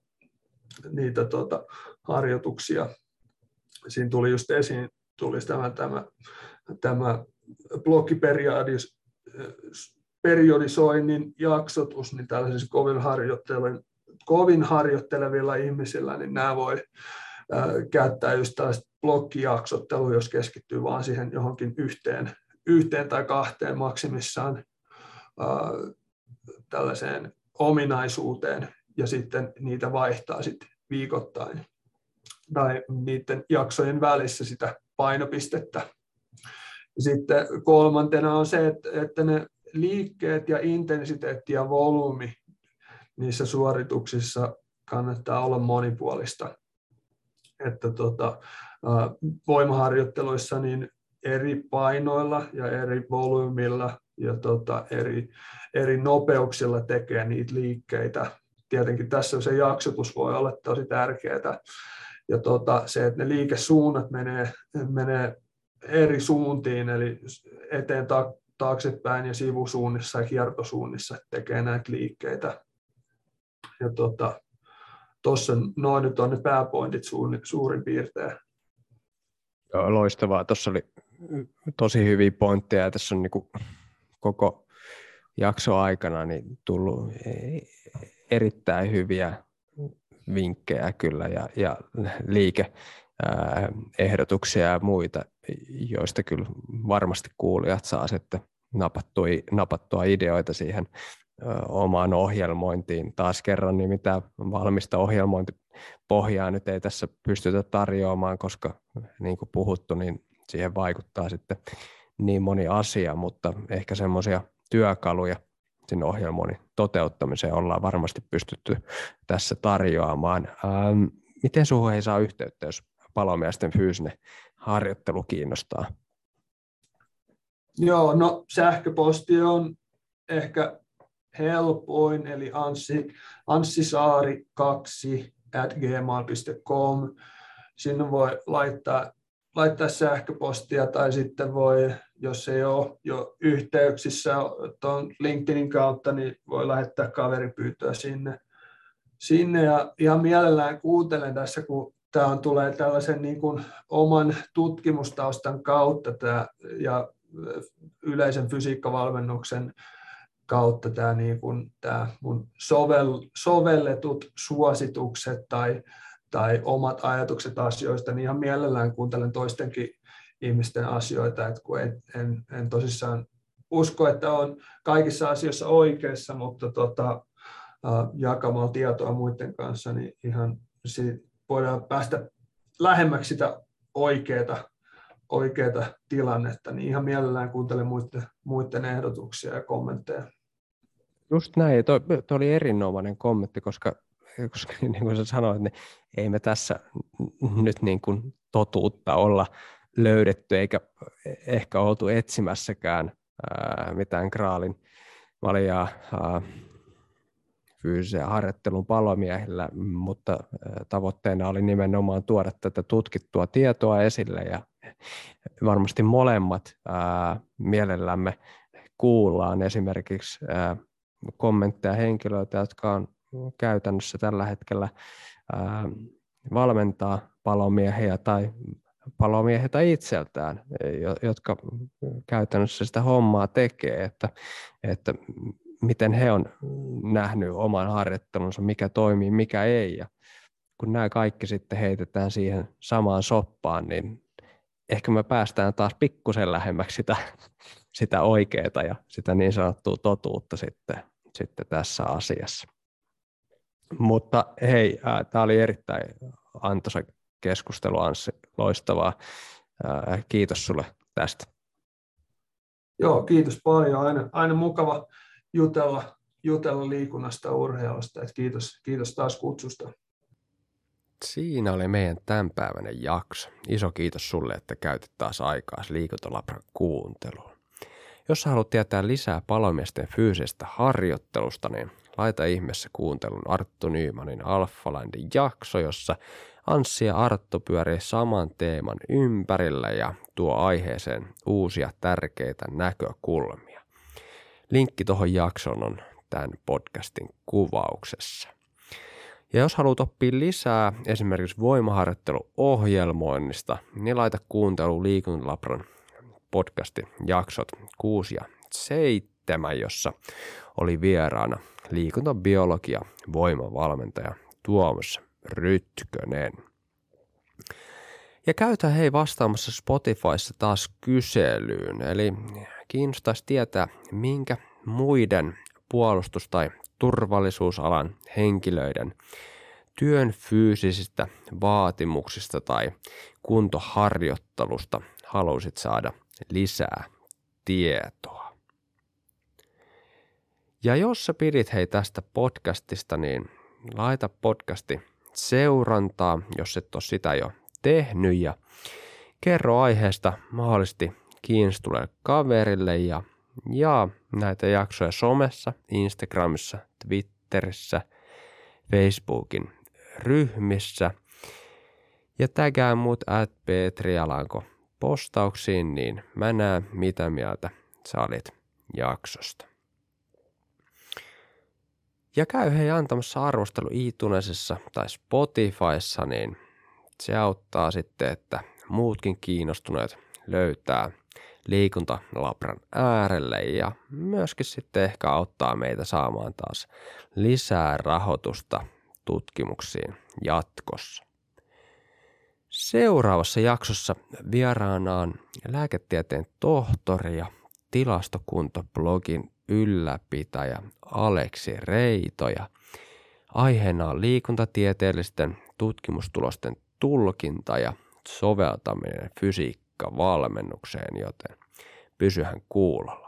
Speaker 2: niitä tota, harjoituksia. Siinä tuli just esiin tuli tämä, tämä, tämä blokkiperiodisoinnin jaksotus, niin tällaisissa kovin, kovin harjoittelevilla ihmisillä, niin nämä voi käyttää just tällaista blokkijaksottelua, jos keskittyy vaan siihen johonkin yhteen, yhteen tai kahteen maksimissaan tällaiseen ominaisuuteen ja sitten niitä vaihtaa sitten viikoittain tai niiden jaksojen välissä sitä painopistettä. Sitten kolmantena on se, että, ne liikkeet ja intensiteetti ja volyymi niissä suorituksissa kannattaa olla monipuolista että tota, voimaharjoitteluissa niin eri painoilla ja eri volyymilla ja tota, eri, eri nopeuksilla tekee niitä liikkeitä. Tietenkin tässä se jaksotus voi olla tosi tärkeää. Ja tota, se, että ne liikesuunnat menee, menee eri suuntiin, eli eteen taaksepäin ja sivusuunnissa ja kiertosuunnissa tekee näitä liikkeitä. Ja tota, tuossa noin nyt on ne pääpointit suurin, piirtein.
Speaker 1: Joo, loistavaa. Tuossa oli tosi hyviä pointteja ja tässä on niin koko jakso aikana niin tullut erittäin hyviä vinkkejä kyllä ja, ja liikeehdotuksia ja muita, joista kyllä varmasti kuulijat saa sitten napattua, napattua ideoita siihen omaan ohjelmointiin. Taas kerran, niin mitä valmista ohjelmointipohjaa nyt ei tässä pystytä tarjoamaan, koska niin kuin puhuttu, niin siihen vaikuttaa sitten niin moni asia, mutta ehkä semmoisia työkaluja sinne ohjelmoinnin toteuttamiseen ollaan varmasti pystytty tässä tarjoamaan. Ähm, miten sinuun ei saa yhteyttä, jos palomiesten fyysinen harjoittelu kiinnostaa?
Speaker 2: Joo, no sähköposti on ehkä helpoin, eli Anssi, anssisaari2 at gmail.com. Sinne voi laittaa, laittaa sähköpostia tai sitten voi, jos ei ole jo yhteyksissä tuon LinkedInin kautta, niin voi lähettää kaveripyytöä sinne. sinne ja ihan mielellään kuuntelen tässä, kun tämä tulee tällaisen niin kuin oman tutkimustaustan kautta tämä, ja yleisen fysiikkavalmennuksen kautta tämä, niin kuin, tämä mun sovel, sovelletut suositukset tai, tai omat ajatukset asioista, niin ihan mielellään kuuntelen toistenkin ihmisten asioita, että kun en, en, en tosissaan usko, että on kaikissa asioissa oikeassa, mutta tota, jakamalla tietoa muiden kanssa, niin ihan voidaan päästä lähemmäksi sitä oikeaa oikeata tilannetta, niin ihan mielellään kuuntelen muiden, muiden ehdotuksia ja kommentteja.
Speaker 1: Just näin, tuo, tuo oli erinomainen kommentti, koska, koska niin kuin sä sanoit, niin ei me tässä nyt niin kuin totuutta olla löydetty, eikä ehkä oltu etsimässäkään ää, mitään Graalin valjaa fyysisen harjoittelun palomiehillä, mutta tavoitteena oli nimenomaan tuoda tätä tutkittua tietoa esille ja varmasti molemmat ää, mielellämme kuullaan esimerkiksi ää, kommentteja henkilöitä, jotka on käytännössä tällä hetkellä ää, valmentaa palomiehiä tai palomiehiä tai itseltään, jotka käytännössä sitä hommaa tekee, että, että miten he on nähnyt oman harjoittelunsa, mikä toimii, mikä ei. Ja kun nämä kaikki sitten heitetään siihen samaan soppaan, niin ehkä me päästään taas pikkusen lähemmäksi sitä sitä oikeaa ja sitä niin sanottua totuutta sitten, sitten tässä asiassa. Mutta hei, tämä oli erittäin antoisa keskustelu Anssi, loistavaa. Ää, kiitos sulle tästä.
Speaker 2: Joo, kiitos paljon. Aina, aina mukava jutella, jutella liikunnasta urheilusta. Et kiitos, kiitos taas kutsusta.
Speaker 1: Siinä oli meidän tämänpäiväinen jakso. Iso kiitos sulle, että käytit taas aikaa liikuntalabran kuunteluun. Jos haluat tietää lisää palomiesten fyysisestä harjoittelusta, niin laita ihmeessä kuuntelun Arttu Nymanin Alphalandin jakso, jossa Anssi ja Arttu pyörii saman teeman ympärillä ja tuo aiheeseen uusia tärkeitä näkökulmia. Linkki tuohon jaksoon on tämän podcastin kuvauksessa. Ja jos haluat oppia lisää esimerkiksi voimaharjoitteluohjelmoinnista, niin laita kuuntelu Liikuntalabran podcastin jaksot 6 ja 7, jossa oli vieraana liikuntabiologia voimavalmentaja Tuomas Rytkönen. Ja käytä hei vastaamassa Spotifyssa taas kyselyyn, eli kiinnostaisi tietää, minkä muiden puolustus- tai turvallisuusalan henkilöiden työn fyysisistä vaatimuksista tai kuntoharjoittelusta haluaisit saada lisää tietoa. Ja jos sä pidit hei tästä podcastista, niin laita podcasti seurantaa, jos et ole sitä jo tehnyt ja kerro aiheesta mahdollisesti kiinnostuneelle kaverille ja jaa näitä jaksoja somessa, Instagramissa, Twitterissä, Facebookin ryhmissä ja tägää mut at Petrialanko postauksiin, niin mä näen mitä mieltä sä olit jaksosta. Ja käy hei antamassa arvostelu iTunesissa tai Spotifyssa, niin se auttaa sitten, että muutkin kiinnostuneet löytää liikuntalabran äärelle ja myöskin sitten ehkä auttaa meitä saamaan taas lisää rahoitusta tutkimuksiin jatkossa. Seuraavassa jaksossa vieraana on lääketieteen tohtori ja tilastokuntoblogin ylläpitäjä Aleksi Reito ja aiheena on liikuntatieteellisten tutkimustulosten tulkinta ja soveltaminen fysiikka valmennukseen, joten pysyhän kuulolla.